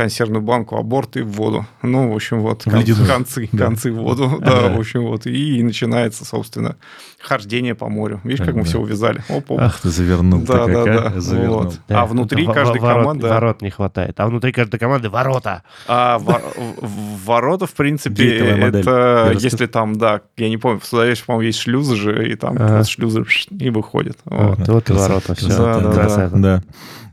консервную банку, аборт и в воду. Ну, в общем, вот, В кон- ледяную. концы, Да. концы в воду, <laughs> Да. да, в общем, вот, и начинается, собственно, хождение по морю. Видишь, как мы Да. все увязали? Оп, оп. Ах, ты завернул. Да, да, да. Завернул. Вот. Да, А внутри каждой ворот- команды... Ворот не хватает. А внутри каждой команды ворота. А ворота, в принципе, это если там, да, я не помню, в Судовеше, по-моему, есть шлюзы же, и там просто шлюзы и выходят. Вот. И ворота. Все. да, Красота. Да.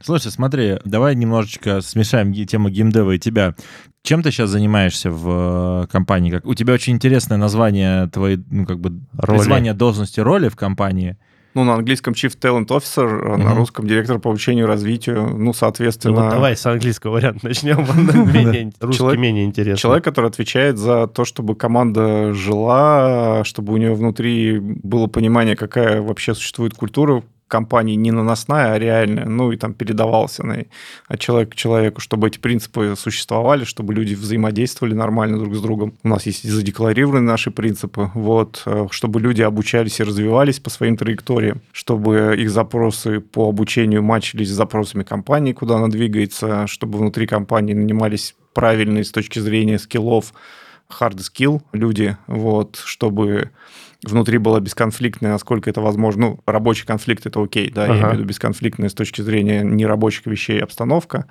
Слушай, смотри, давай немножечко смешаем тему геймдева и тебя. Чем ты сейчас занимаешься в э, компании? Как, у тебя очень интересное название твоей, ну, как бы, Роли. призвание должности роли в компании. Ну, на английском Chief Talent Officer, а на русском директор по обучению и развитию. Ну, Ну, соответственно, вот давай с английского варианта начнем. <laughs> Менее- Русский Человек- менее интересный. человек, который отвечает за то, чтобы команда жила, чтобы у нее внутри было понимание, какая вообще существует культура компании не наносная, а реальная, ну и там передавался на, от человека к человеку, чтобы эти принципы существовали, чтобы люди взаимодействовали нормально друг с другом. У нас есть задекларированы наши принципы, вот, э, чтобы люди обучались и развивались по своим траекториям, чтобы их запросы по обучению мачились с запросами компании, куда она двигается, чтобы внутри компании нанимались правильные с точки зрения скиллов, hard skill люди, вот, чтобы внутри было бесконфликтное, насколько это возможно. Ну, рабочий конфликт это окей, да, ага. я имею в виду бесконфликтная с точки зрения нерабочих вещей обстановка,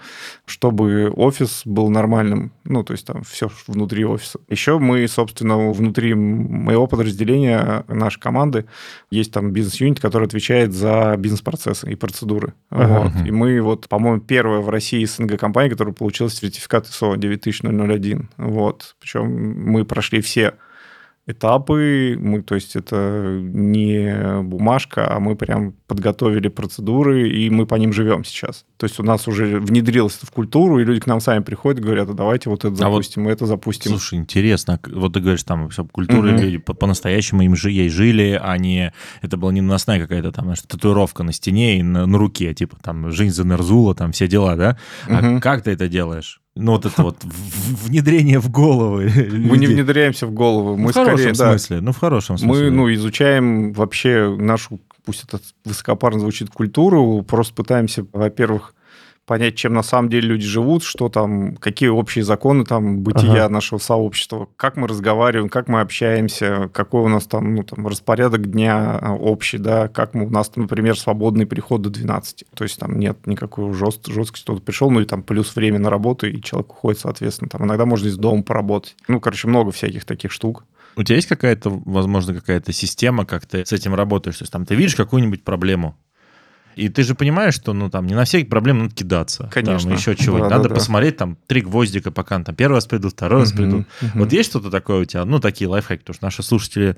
чтобы офис был нормальным, ну, то есть там все внутри офиса. Еще мы, собственно, внутри моего подразделения, нашей команды, есть там бизнес-юнит, который отвечает за бизнес-процессы и процедуры. Ага. Вот. И мы вот, по-моему, первая в России СНГ-компания, которая получила сертификат ISO 9001. Вот. Причем мы прошли все этапы, мы, то есть это не бумажка, а мы прям подготовили процедуры, и мы по ним живем сейчас. То есть у нас уже внедрилось это в культуру, и люди к нам сами приходят и говорят, а давайте вот это запустим, а вот, это запустим. Слушай, интересно, вот ты говоришь, там, культура, угу. люди по-настоящему им же ей жили, а не, это была не наносная какая-то там, знаешь, татуировка на стене и на, на руке, типа там, жизнь замерзула, там, все дела, да? А угу. как ты это делаешь? Ну, вот это вот внедрение в головы. Мы не внедряемся в голову. Мы в скорее, хорошем смысле. Ну, в хорошем смысле. Мы, ну, изучаем вообще нашу, пусть это высокопарно звучит, культуру. Просто пытаемся, во-первых, понять, чем на самом деле люди живут, что там, какие общие законы там бытия ага. нашего сообщества, как мы разговариваем, как мы общаемся, какой у нас там, ну, там распорядок дня а, общий, да, как мы, у нас, например, свободный приход до 12. То есть там нет никакой жест, жесткости, кто-то пришел, ну и там плюс время на работу, и человек уходит, соответственно. Там иногда можно из дома поработать. Ну, короче, много всяких таких штук. У тебя есть какая-то, возможно, какая-то система, как ты с этим работаешь? То есть там ты видишь какую-нибудь проблему, и ты же понимаешь, что ну там не на все проблемы надо кидаться. Конечно. Там еще чего. Да, надо да, посмотреть там три гвоздика, пока там первый раз придут, второй раз придут. Вот есть что-то такое у тебя? Ну, такие лайфхаки, потому что наши слушатели,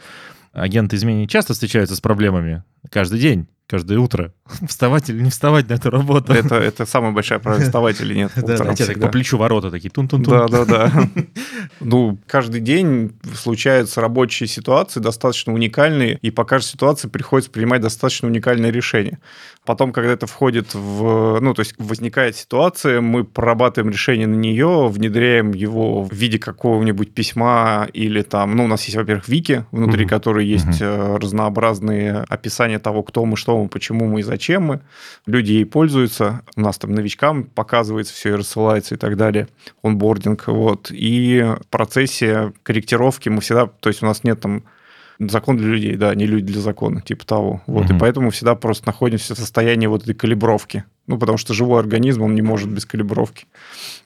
агенты изменений часто встречаются с проблемами каждый день каждое утро. <laughs> Вставать или не вставать на эту работу. Это, это самая большая проблема, вставать или нет. <laughs> Да, да, тебе по плечу ворота такие тун-тун-тун. Да, да, да. <laughs> Ну, каждый день случаются рабочие ситуации, достаточно уникальные, и по каждой ситуации приходится принимать достаточно уникальное решение. Потом, когда это входит в... Ну, то есть возникает ситуация, мы прорабатываем решение на нее, внедряем его в виде какого-нибудь письма или там... Ну, у нас есть, во-первых, вики, внутри угу. которой есть угу. разнообразные описания того, кто мы, что мы, почему мы и зачем мы. Люди ей пользуются. У нас там новичкам показывается все и рассылается и так далее. Онбординг, вот. И в процессе корректировки мы всегда... То есть у нас нет там закон для людей, да, не люди для закона, типа того. Вот, угу. и поэтому всегда просто находимся в состоянии вот этой калибровки. Ну, потому что живой организм, он не может без калибровки.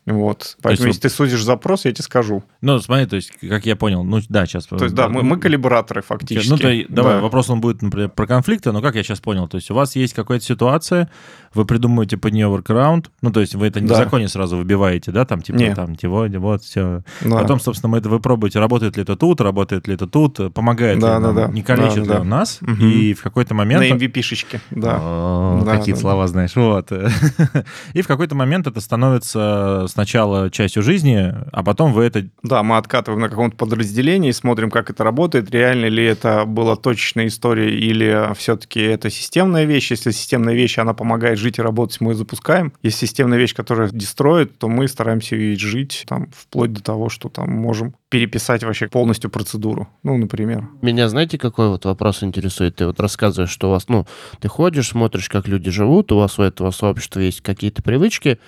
Вот. Поэтому, есть, если ты судишь запрос, я тебе скажу. Ну, смотри, то есть, как я понял, ну, да, сейчас... То есть, да, мы, мы калибраторы фактически. Ну, то, давай, да. вопрос он будет, например, про конфликты, но как я сейчас понял, то есть, у вас есть какая-то ситуация, вы придумываете под нее workaround, ну, то есть, вы это не да. в законе сразу выбиваете, да, там, типа, Нет. там, типа, вот, все. Да. Потом, собственно, мы это вы пробуете, работает ли это тут, работает ли это тут, помогает да, ли да, нам, да. не калечит да, ли да. нас, угу. и в какой-то момент... На MVP-шечке, да. О, да какие да, слова да. знаешь, вот. <laughs> И в какой-то момент это становится сначала частью жизни, а потом вы это... Да, мы откатываем на каком-то подразделении, смотрим, как это работает, реально ли это была точечная история или все-таки это системная вещь. Если системная вещь, она помогает жить и работать, мы ее запускаем. Если системная вещь, которая дестроит, то мы стараемся ее жить, там, вплоть до того, что там можем переписать вообще полностью процедуру. Ну, например. Меня знаете, какой вот вопрос интересует? Ты вот рассказываешь, что у вас, ну, ты ходишь, смотришь, как люди живут, у вас у этого сообщества есть какие-то привычки.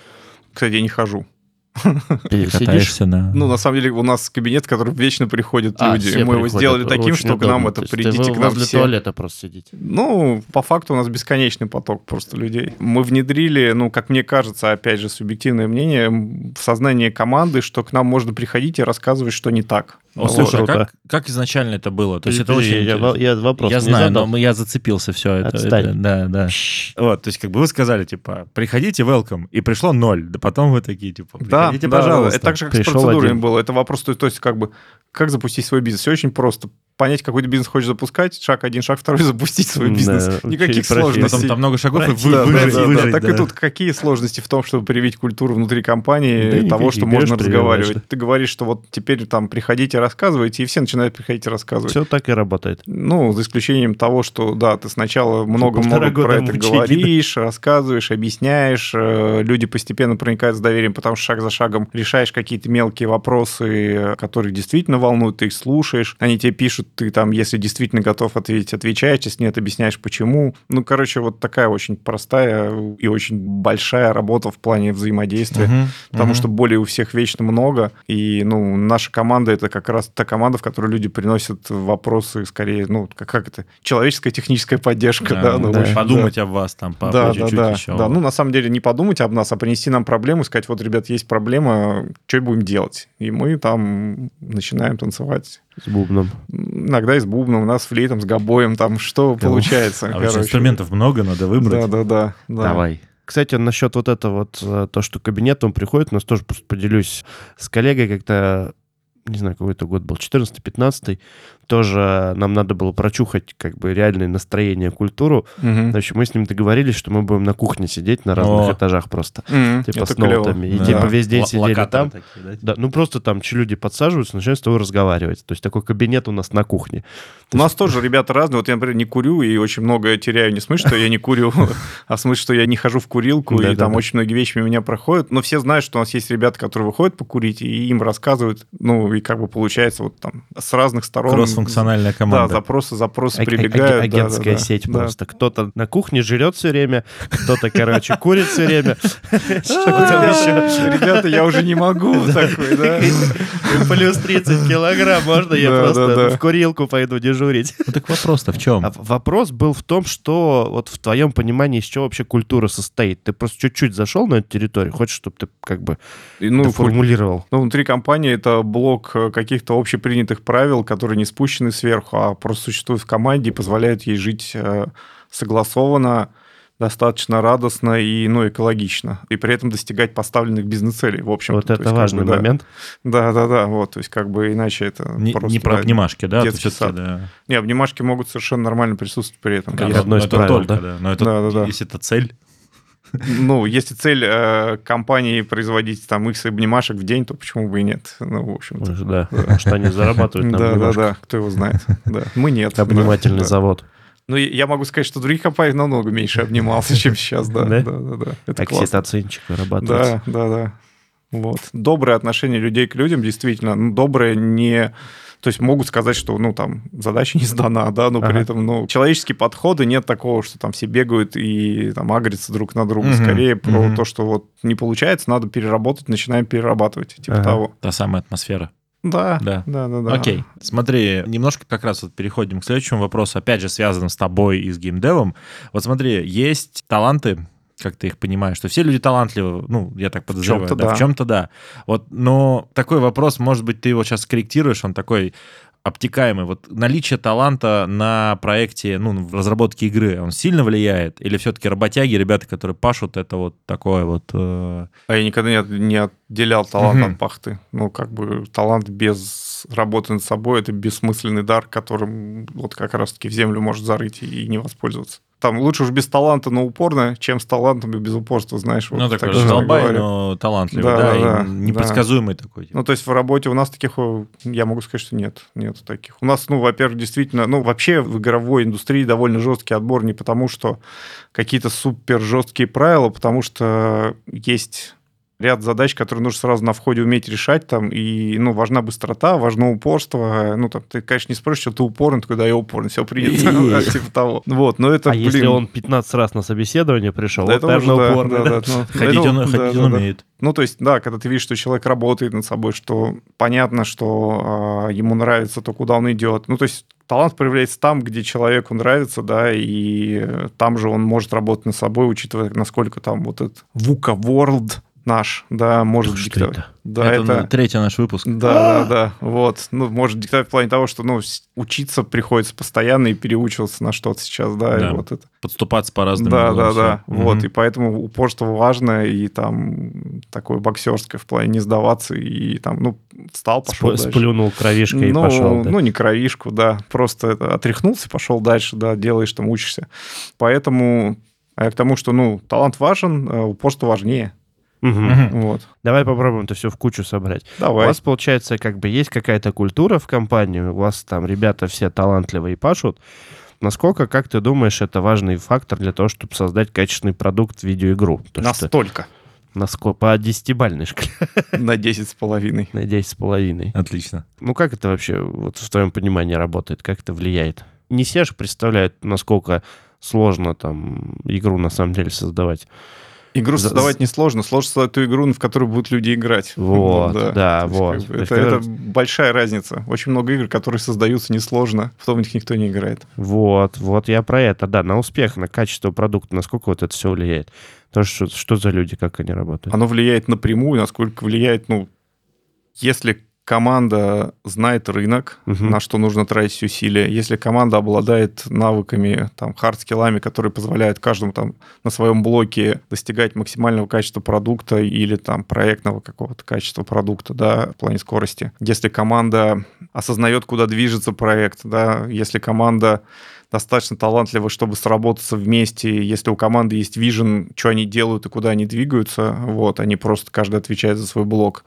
Кстати, я не хожу. <laughs> Ты катаешься на... Ну, на самом деле, у нас кабинет, в который вечно приходят а, люди. Мы его сделали таким, что удобно. к нам это придите к нам возле все. туалета просто сидите. Ну, по факту у нас бесконечный поток просто людей. Мы внедрили, ну, как мне кажется, опять же, субъективное мнение, в сознание команды, что к нам можно приходить и рассказывать, что не так. О, слушай, а как, как изначально это было? То есть это очень... Я, я вопрос Я знаю, задал. но я зацепился все это. Отстань. это да, да. Вот, то есть как бы вы сказали, типа, приходите, welcome, и пришло ноль, да потом вы такие, типа, приходите, да, пожалуйста. Да, это так же, как Пришел с процедурами один. было. Это вопрос, то, то есть как бы, как запустить свой бизнес? Все очень просто понять, какой ты бизнес хочешь запускать, шаг один, шаг второй, <laughs> запустить свой Да, бизнес. учить Никаких сложностей. Потом там много шагов, и вы- Да, да, выжить, да, да. выжить, Так и да. тут какие сложности в том, чтобы привить культуру внутри компании Да того, никаких, что можно прививаешь, разговаривать. да. Ты говоришь, что вот теперь там приходите, рассказывайте, и все начинают приходить и рассказывать. Все так и работает. Ну, за исключением того, что, да, ты сначала много-много полтора года про это мучений, говоришь, рассказываешь, объясняешь, э, люди постепенно проникают с доверием, потому что шаг за шагом решаешь какие-то мелкие вопросы, э, которые действительно волнуют, ты их слушаешь, они тебе пишут, ты там, если действительно готов ответить, отвечаешь, если нет, объясняешь, почему. Ну, короче, вот такая очень простая и очень большая работа в плане взаимодействия, Мгм, потому мгм. что более у всех вечно много, и, ну, наша команда — это как раз та команда, в которой люди приносят вопросы, скорее, ну, как, как это, человеческая техническая поддержка, да, ну, в да. общем, Подумать об вас там по, да, по да, чуть-чуть да, еще. да. Ну, на самом деле, не подумать об нас, а принести нам проблему, сказать, вот, ребят, есть проблема, что будем делать? И мы там начинаем танцевать. С бубном. Иногда и с бубном, у нас с флейтом, с гобоем, там что получается. а короче. инструментов много, надо выбрать. Да, да, да. да. Давай. Кстати, насчет вот этого вот, э, то, что кабинет, он приходит, у нас тоже просто поделюсь с коллегой как-то, не знаю, какой это год был, 14-15, тоже нам надо было прочухать как бы реальное настроение, культуру. В общем, мы с ним договорились, что мы будем на кухне сидеть на разных О. этажах просто. Мгм. Типа Это с клево. ноутами. И Да. типа весь день Л- сидели там. такие, да? Да, ну просто там люди подсаживаются, начинают с тобой разговаривать. То есть такой кабинет у нас на кухне. У нас тоже ребята разные. Вот я, например, не курю и очень многое теряю. Не в смысле, что я не курю, <laughs> а в смысле, что я не хожу в курилку, и там очень многие вещи меня проходят. Но все знают, что у нас есть ребята, которые выходят покурить, и им рассказывают. Ну, и как бы получается вот там с разных сторон. Кроссфункциональная Да, команда. запросы, запросы А- а- прибегают. да, Агентская да, сеть да. просто. Кто-то на кухне жрет все время, кто-то, короче, курит все время. <laughs> Ребята, я уже не могу такой, да. <laughs> Плюс 30 килограмм, можно я Да, просто да, да. в курилку пойду дежурить? Ну так вопрос-то в чем? А вопрос был в том, что вот в твоем понимании из чего вообще культура состоит? Ты просто чуть-чуть зашел на эту территорию, хочешь, чтобы ты как бы Ну, формулировал? Ну, внутри компании это блок э, каких-то общепринятых правил, которые не спущены сверху, а просто существуют в команде и позволяют ей жить э, согласованно, достаточно радостно и ну, экологично. И при этом достигать поставленных бизнес-целей, в общем. Вот это важный момент. Да, да, да. Вот, то есть, как бы иначе это Не, просто не про обнимашки, да? детский сад. да. Не, обнимашки могут совершенно нормально присутствовать при этом. Как из но это правил, только, да? да. Но это, Да, да, да. если это цель, Ну, если цель э, компании производить там X обнимашек в день, то почему бы и нет? Ну, в общем-то. Может, Да, потому что они зарабатывают на Да, да, да, кто его знает. Да. Мы нет. Обнимательный Да, да. завод. Ну, я могу сказать, что других компаниях намного меньше обнимался, чем сейчас, да. Да? Да, да, да. Это классно. Окситоцинчик вырабатывается. Да, да, да. Вот. Доброе отношение людей к людям, действительно. Ну, доброе не... То есть могут сказать, что, ну, там, задача <laughs> не сдана, да, но при Ага. этом, ну, человеческие подходы, нет такого, что там все бегают и там агрятся друг на друга. Мгм, Скорее про мгм. то, что вот не получается, надо переработать, начинаем перерабатывать, типа Ага. того. та самая атмосфера. Да, Да. да, да, да. Окей, смотри, немножко как раз вот переходим к следующему вопросу, опять же связанным с тобой и с геймдевом. Вот смотри, есть таланты, как ты их понимаешь, что все люди талантливы, ну, я так подозреваю, чём-то да, да. в чем-то да. Вот, но такой вопрос, может быть, ты его сейчас корректируешь, он такой обтекаемый. Вот наличие таланта на проекте, ну, в разработке игры, он сильно влияет? Или все-таки работяги, ребята, которые пашут, это вот такое вот... э, А я никогда не, от- не отделял талант Мгм. от пахты. Ну, как бы талант без работы над собой — это бессмысленный дар, которым вот как раз-таки в землю может зарыть и не воспользоваться. Там лучше уж без таланта, но упорно, чем с талантом и без упорства, знаешь. ну, вот такой так же говорят. но талантливый, Да, да, да, и да, непредсказуемый такой. типа. Ну, то есть в работе у нас таких, я могу сказать, что нет, нет таких. У нас, ну, во-первых, действительно, ну, вообще в игровой индустрии довольно жесткий отбор не потому, что какие-то супер жесткие правила, потому что есть ряд задач, которые нужно сразу на входе уметь решать там, и, ну, важна быстрота, важно упорство, ну, там, ты, конечно, не спросишь, что ты упорный, ты такой, да, я упорный, все принято, да, типа того. Вот, но это, А если он 15 раз на собеседование пришел, вот, это уже, наверное, упорный, Ходить он, умеет. Ну, то есть, да, когда ты видишь, что человек работает над собой, что понятно, что э, ему нравится то, куда он идет. Ну, то есть, талант проявляется там, где человеку нравится, да, и э, там же он может работать над собой, учитывая, насколько там вот этот VUCA World наш, да, может Что диктовать. это? Да, это, это... третий наш выпуск. Да, да, да, вот. Ну, может диктовать в плане того, что, ну, учиться приходится постоянно и переучиваться на что-то сейчас, да, Да. и вот это. Подступаться по разным Да, да, всё. да. Вот, и поэтому упорство важно, и там такое боксерское в плане не сдаваться, и там, ну, встал, пошел Спо- дальше. Сплюнул кровишкой ну, и пошел. да. ну, не кровишку, да. Просто это, отряхнулся, пошел дальше, да, делаешь там, учишься. Поэтому, а я к тому, что, ну, талант важен, а упорство важнее. Мгм. Мгм. Вот. Давай попробуем это все в кучу собрать. У Давай. вас, получается, как бы есть какая-то культура в компании, у вас там ребята все талантливые и пашут. Насколько, как ты думаешь, это важный фактор для того, чтобы создать качественный продукт, видеоигру? То, что Настолько. насколько по десятибальной шкале, На 10 с половиной. на 10 с половиной. Отлично. Ну, как это вообще вот в твоем понимании работает? Как это влияет? Не все же представляют, насколько сложно там игру на самом деле создавать. Игру За- создавать несложно. Сложно создать ту игру, в которую будут люди играть. <laughs> Вот, да, есть, вот. как бы, Это, это большая разница. Очень много игр, которые создаются несложно, потом в них никто не играет. Вот, вот я про это, да, на успех, на качество продукта, насколько вот это все влияет. То, что, что за люди, как они работают. Оно влияет напрямую, насколько влияет, ну, если команда знает рынок, Мгм. на что нужно тратить усилия, если команда обладает навыками, там, hard skill ами, которые позволяют каждому там на своем блоке достигать максимального качества продукта или там проектного какого-то качества продукта, да, в плане скорости. Если команда осознает, куда движется проект, да, если команда достаточно талантливы, чтобы сработаться вместе. Если у команды есть вижен, что они делают и куда они двигаются, вот, они просто каждый отвечает за свой блок.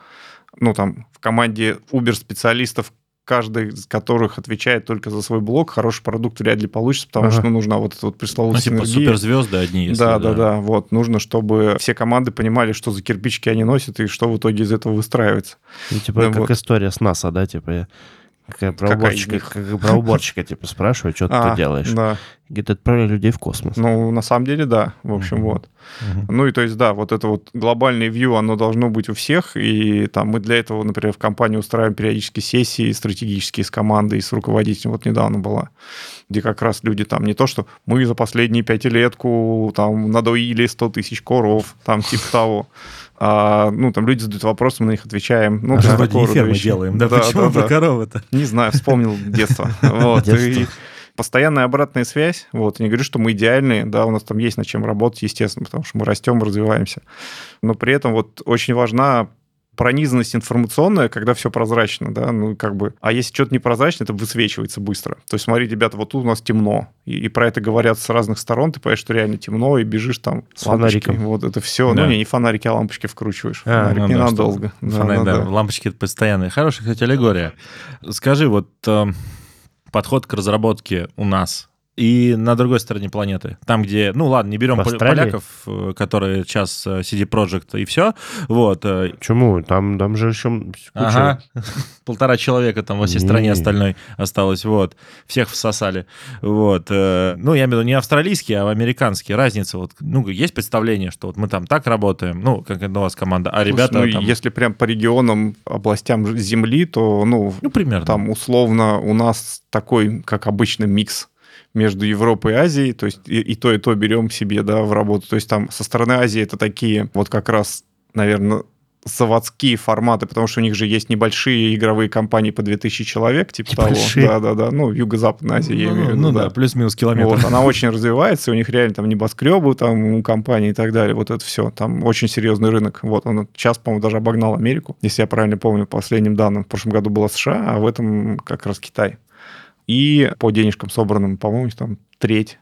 Ну, там, в команде Uber-специалистов, каждый из которых отвечает только за свой блок, хороший продукт вряд ли получится, потому Ага. что ну, нужна вот эта вот Ну, пресловутая типа синергия. суперзвезды одни, если, да, да, да, Вот, нужно, чтобы все команды понимали, что за кирпичики они носят и что в итоге из этого выстраивается. Ну, типа, да, как вот. история с НАСА, да, типа, как про Какая уборщика, как про уборщика, типа, спрашиваю, что А, ты делаешь. Да. Говорит, отправляю людей в космос. Ну, на самом деле, да. В общем, Мгм. вот. Мгм. Ну и то есть, да, вот это вот глобальное вью, оно должно быть у всех, и там мы для этого, например, в компании устраиваем периодически сессии стратегические с командой, с руководителем, вот недавно была, где как раз люди там не то, что мы за последние пятилетку там надоили 100 тысяч коров, там типа того, а, ну там люди задают вопросы, мы на них отвечаем. Ну, А то есть вроде рода фермы делаем, да? Да, Почему да, про да. коровы-то? Не знаю, вспомнил <laughs> детство. Вот. И постоянная обратная связь. Вот. Я не говорю, что мы идеальные, да, у нас там есть над чем работать, естественно, потому что мы растем, развиваемся. Но при этом вот очень важна пронизанность информационная, когда все прозрачно, да, ну, как бы, а если что-то непрозрачно, это высвечивается быстро. То есть, смотри, ребята, вот тут у нас темно, и, и про это говорят с разных сторон, ты понимаешь, что реально темно, и бежишь там С фонариком. Вот это все. Да. Ну, не, не фонарики, а лампочки вкручиваешь. А, Фонарик Ну да, ненадолго. Да, фонарь, да, да, да. лампочки это постоянные. Хорошая, кстати, аллегория. Скажи, вот э, подход к разработке у нас и на другой стороне планеты, там, где, ну ладно, не берем поляков, э, которые сейчас э, CD Projekt и все, вот, э, Почему? Там, там же еще куча... Ага. <laughs> Полтора человека там во всей стране Не. остальной осталось, вот. Всех всосали. Вот. Ну, я имею в виду не австралийские, а американские. Разница, вот, ну, есть представление, что вот мы там так работаем, ну, как это у вас команда, а Слушай, ребята ну, там... если прям по регионам, областям земли, то, ну, Ну, примерно. там условно у нас такой, как обычно, микс между Европой и Азией, то есть и, и то, и то берем себе, да, в работу. То есть там со стороны Азии это такие вот как раз, наверное, заводские форматы, потому что у них же есть небольшие игровые компании по 2000 человек, типа Небольшие? того. Да-да-да, ну, Юго-Западная Азия, я ну, имею в виду, ну да. да, плюс-минус километр. Вот, она очень развивается, у них реально там небоскребы там компании и так далее. Вот это все. Там очень серьезный рынок. Вот он сейчас, по-моему, даже обогнал Америку, если я правильно помню, по последним данным. В прошлом году была США, а в этом как раз Китай. И по денежкам собранным, по-моему, там треть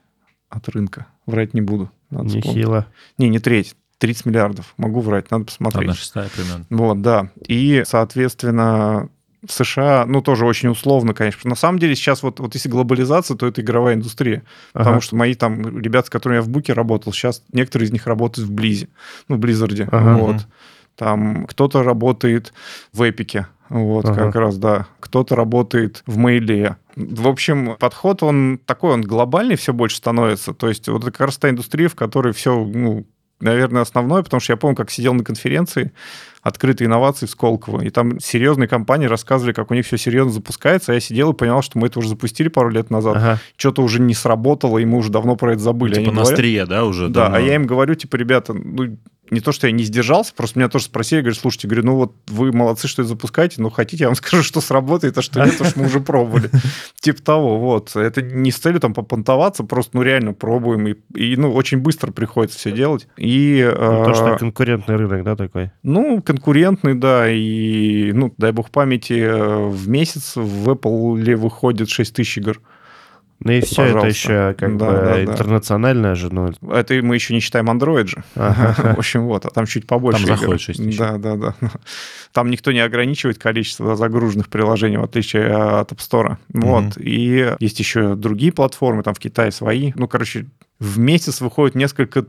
от рынка. Врать не буду. Нехило. Не, не треть. 30 миллиардов. Могу врать, надо посмотреть. Одна шестая примерно. Вот, да. И, соответственно, в США, ну, тоже очень условно, конечно. Потому На самом деле сейчас вот, вот если глобализация, то это игровая индустрия. Потому Ага. что мои там ребята, с которыми я в Буке работал, сейчас некоторые из них работают в Blizz е, ну, в Blizzard е. Ага. Вот. Там кто-то работает в Эпике, вот, Ага. как раз, да. Кто-то работает в Мейле. В общем, подход, он такой, он глобальный все больше становится. То есть вот это как раз та индустрия, в которой все, ну, наверное, основное, потому что я помню, как сидел на конференции открытые инновации в Сколково, и там серьезные компании рассказывали, как у них все серьезно запускается, а я сидел и понял, что мы это уже запустили пару лет назад, Ага. что-то уже не сработало, и мы уже давно про это забыли. Типа Они на говорят- острие, да, уже? да, давно? а я им говорю, типа, ребята, ну, не то, что я не сдержался, просто меня тоже спросили, говорят, слушайте, говорю, ну вот вы молодцы, что это запускаете, но хотите, я вам <laughs> скажу, что сработает, а что нет, что мы уже пробовали. <laughs> Типа того, вот. Это не с целью там попонтоваться, просто, ну, реально пробуем, и, и ну, очень быстро приходится все делать. И... Ну, то, что э, конкурентный рынок, да, такой? Ну, конкурентный, да, и, ну, дай бог памяти, э, в месяц в Apple выходит 6 тысяч игр. Ну и все это Пожалуйста. еще как Да, бы да, да. интернациональная же, ну, Это мы еще не считаем Android же. <laughs> В общем, вот, а там чуть побольше. Там игр. заходит 6 тысяч. Да, да, да. Там никто не ограничивает количество загруженных приложений, в отличие от App Store. Вот. И есть еще другие платформы, там в Китае свои. Ну, короче, в месяц выходит несколько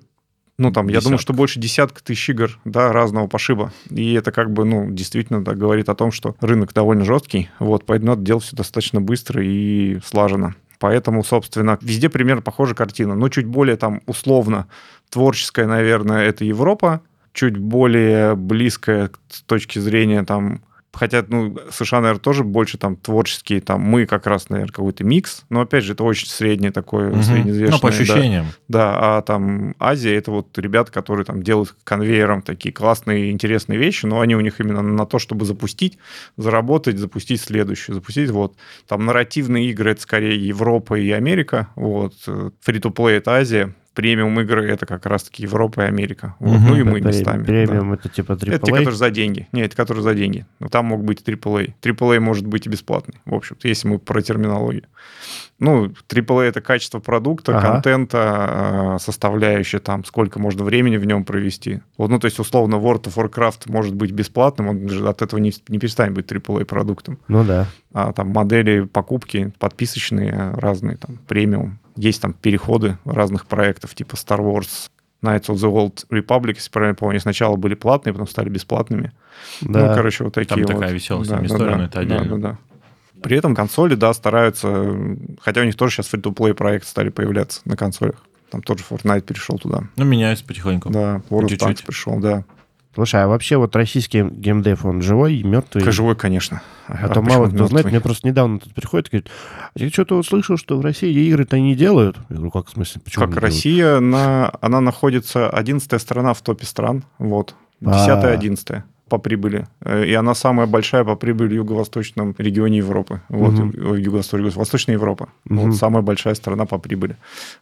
ну, там, я думаю, Десятка. что больше десятка тысяч игр, да, разного пошиба. И это как бы, ну, действительно да, говорит о том, что рынок довольно жесткий, вот, поэтому надо делать все достаточно быстро и слаженно. Поэтому, собственно, везде примерно похожая картина. Но чуть более там условно творческая, наверное, это Европа, чуть более близкая с точки зрения там Хотя, ну, США, наверное, тоже больше там творческие, там мы как раз, наверное, какой-то микс. Но, опять же, это очень среднее такое, Мгм. среднеизвешенное. Ну, по да. ощущениям. Да, а там Азия это вот ребята, которые там делают конвейером такие классные, интересные вещи, но они у них именно на то, чтобы запустить, заработать, запустить следующую, запустить вот. Там нарративные игры это скорее Европа и Америка, вот. Free-to-play это Азия, премиум игры это как раз-таки Европа и Америка. Вот. Мгм. Ну и мы местами. да. Премиум это типа Это те, AAA. которые за деньги. Нет, это которые за деньги. Но там могут быть AAA. AAA может быть и бесплатный, в общем-то, если мы про терминологию. Ну, AAA — это качество продукта, Ага. контента, э, составляющая там, сколько можно времени в нем провести. Вот, ну, то есть, условно, World of Warcraft может быть бесплатным, он же от этого не, не перестанет быть AAA продуктом. Ну да. А там модели покупки подписочные э, разные, там, премиум. Есть там переходы разных проектов, типа Star Wars, Knights of the Old Republic, если правильно помню, сначала были платные, потом стали бесплатными. Да. Ну, короче, вот такие такая вот. веселая с ними история, но это отдельно. Да, да, да. При этом консоли, да, стараются, хотя у них тоже сейчас фри-то-плей проекты стали появляться на консолях. Там тоже Fortnite перешел туда. Ну, меняется потихоньку. Да, World of. Tanks пришел, да. Слушай, а вообще вот российский геймдев, он живой, мертвый? Как живой, конечно. А то мало кто знает, мне просто недавно тут приходит и говорит, «А я что-то вот слышал, что в России игры-то не делают. Я говорю, как в смысле? Почему Как не делают?» Россия, на, она находится 11 страна в топе стран, вот. 10 А. 11 по прибыли. Э, И она самая большая по прибыли в юго-восточном регионе Европы. Вот, Мгм. ю- юго-восточная, Восточная Европа. Мгм. Вот самая большая страна по прибыли.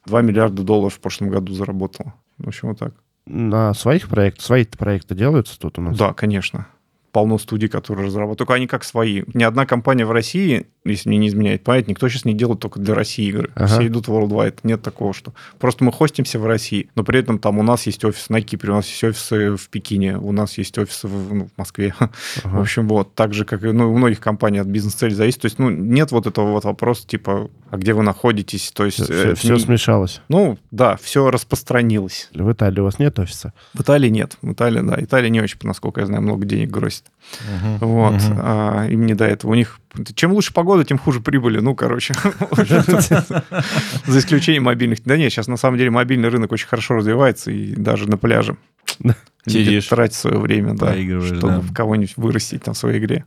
2 миллиарда долларов в прошлом году заработала. В общем, вот так. На своих проектах, свои проекты делаются тут у нас? Да, конечно. Полно студий, которые разрабатывают. Только они как свои. Ни одна компания в России, если мне не изменяет память, никто сейчас не делает только для России игры. Ага. Все идут worldwide. Нет такого, что... Просто мы хостимся в России, но при этом там у нас есть офис на Кипре, у нас есть офисы в Пекине, у нас есть офисы в, ну, в Москве. <laughs> В Ага. общем, вот. Так же, как и ну, у многих компаний от бизнес-цели зависит. То есть, ну, нет вот этого вот вопроса, типа, а где вы находитесь? То есть... Все, э, не- смешалось. Ну, да, все распространилось. В Италии у вас нет офиса? В Италии нет. В Италии, да. Италия не очень, насколько я знаю, много денег грозит. Мгм. Вот. Мгм. А, им не до этого. У них чем лучше погода, тем хуже прибыли. Ну, короче. <laughs> <laughs> За исключением мобильных. Да нет, сейчас на самом деле мобильный рынок очень хорошо развивается, и даже на пляже. <laughs> Сидишь, тратить свое время, да, чтобы в кого-нибудь вырастить там в своей игре.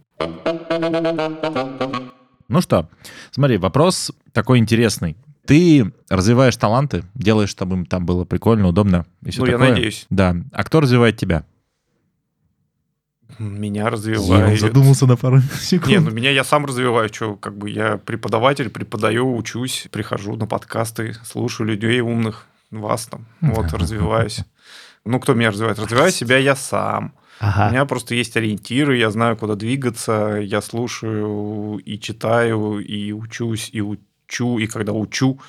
Ну что, смотри, вопрос такой интересный. Ты развиваешь таланты, делаешь, чтобы им там было прикольно, удобно и все Ну, я такое. надеюсь. Да. А кто развивает тебя? Меня развивает. задумался на пару <laughs> секунд. Не, ну меня я сам развиваю, что как бы я преподаватель, преподаю, учусь, прихожу на подкасты, слушаю людей умных, вас там, вот, развиваюсь. Ну, кто меня развивает? Развиваю себя я сам. У Ага. меня просто есть ориентиры, я знаю, куда двигаться, я слушаю и читаю, и учусь, и учу, и когда учу,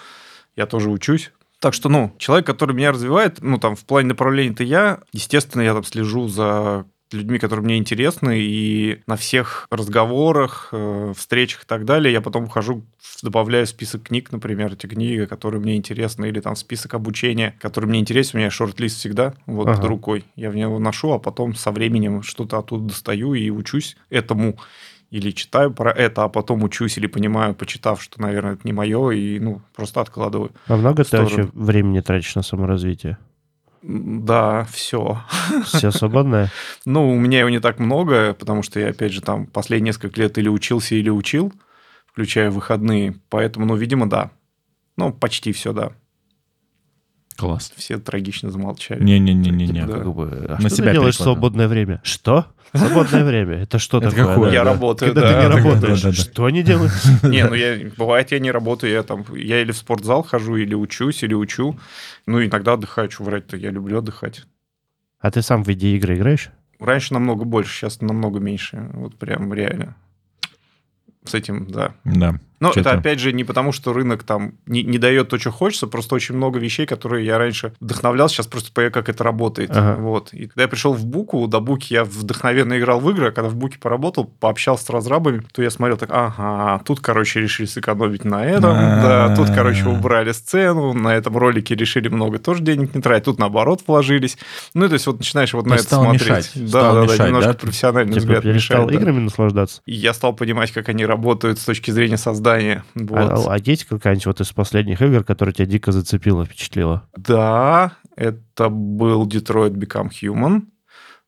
я тоже учусь. Так что, ну, человек, который меня развивает, ну, там, в плане направления-то я, естественно, я там слежу за людьми, которые мне интересны, и на всех разговорах, э, встречах и так далее я потом ухожу, добавляю список книг, например, эти книги, которые мне интересны, или там список обучения, который мне интересен, у меня шорт-лист всегда вот Ага. под рукой. Я в него ношу, а потом со временем что-то оттуда достаю и учусь этому. Или читаю про это, а потом учусь или понимаю, почитав, что, наверное, это не мое, и, ну, просто откладываю. А много ты вообще времени тратишь на саморазвитие? Да, все. Все свободное? <laughs> Ну, у меня его не так много, потому что я, опять же, там последние несколько лет или учился, или учил, включая выходные. Поэтому, ну, видимо, да. Ну, почти все, да. Класс. Все трагично замолчали. Не-не-не-не-не. Да. Как бы, а На что себя ты делаешь в свободное время? Что? Свободное время? Это что Это такое? какое? да? Я Да. работаю, Когда да. ты не Да, да, работаешь, да, да. что они делают? <laughs> Не, ну я, бывает, я не работаю, я там, я или в спортзал хожу, или учусь, или учу. Ну, иногда отдыхаю, что врать-то, я люблю отдыхать. А ты сам в видеоигры играешь? Раньше намного больше, сейчас намного меньше. Вот прям реально. С этим, да. Да. Но Чё это опять же не потому, что рынок там не, не дает то, что хочется, просто очень много вещей, которые я раньше вдохновлял, сейчас просто понимаю, как это работает. Ага. Вот. И когда я пришел в Буку, до Буки я вдохновенно играл в игры, а когда в Буке поработал, пообщался с разрабами, то я смотрел так, ага, тут, короче, решили сэкономить на этом, да, тут, короче, убрали сцену, на этом ролике решили много тоже денег не тратить, тут, наоборот, вложились. Ну, то есть вот начинаешь вот на это смотреть. мешать, Да, да, да, немножко профессиональный Типа взгляд мешает, да. играми наслаждаться? Я стал понимать, как они работают с точки зрения создания. Вот. А, а есть какая-нибудь вот из последних игр, которая тебя дико зацепила, впечатлила? Да, это был Detroit Become Human.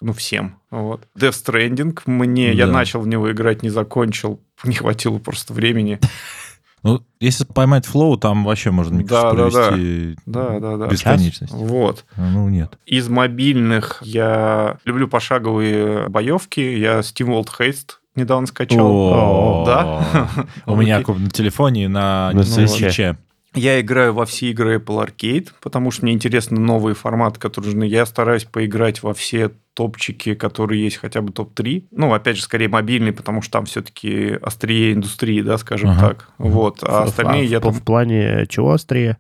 Ну, всем. Вот. Death Stranding. Мне, я Да. начал в него играть, не закончил. <laughs> Не хватило просто времени. <laughs> Ну, если поймать флоу, там вообще можно, мне Да, да, да. провести Да, да, да. бесконечность. Вот. А, Ну, нет. Из мобильных я люблю пошаговые боевки. Я SteamWorld Haste недавно скачал. Да? <laughs> У меня на телефоне и на свече. Я играю во все игры Apple Arcade, потому что мне интересны новые форматы, которые нужны. Я стараюсь поиграть во все топчики, которые есть, хотя бы топ-3. Ну, опять же, скорее мобильный, потому что там все-таки острее индустрии, да, скажем Ага. так. Вот. А остальные в, я в- там в плане чего острее?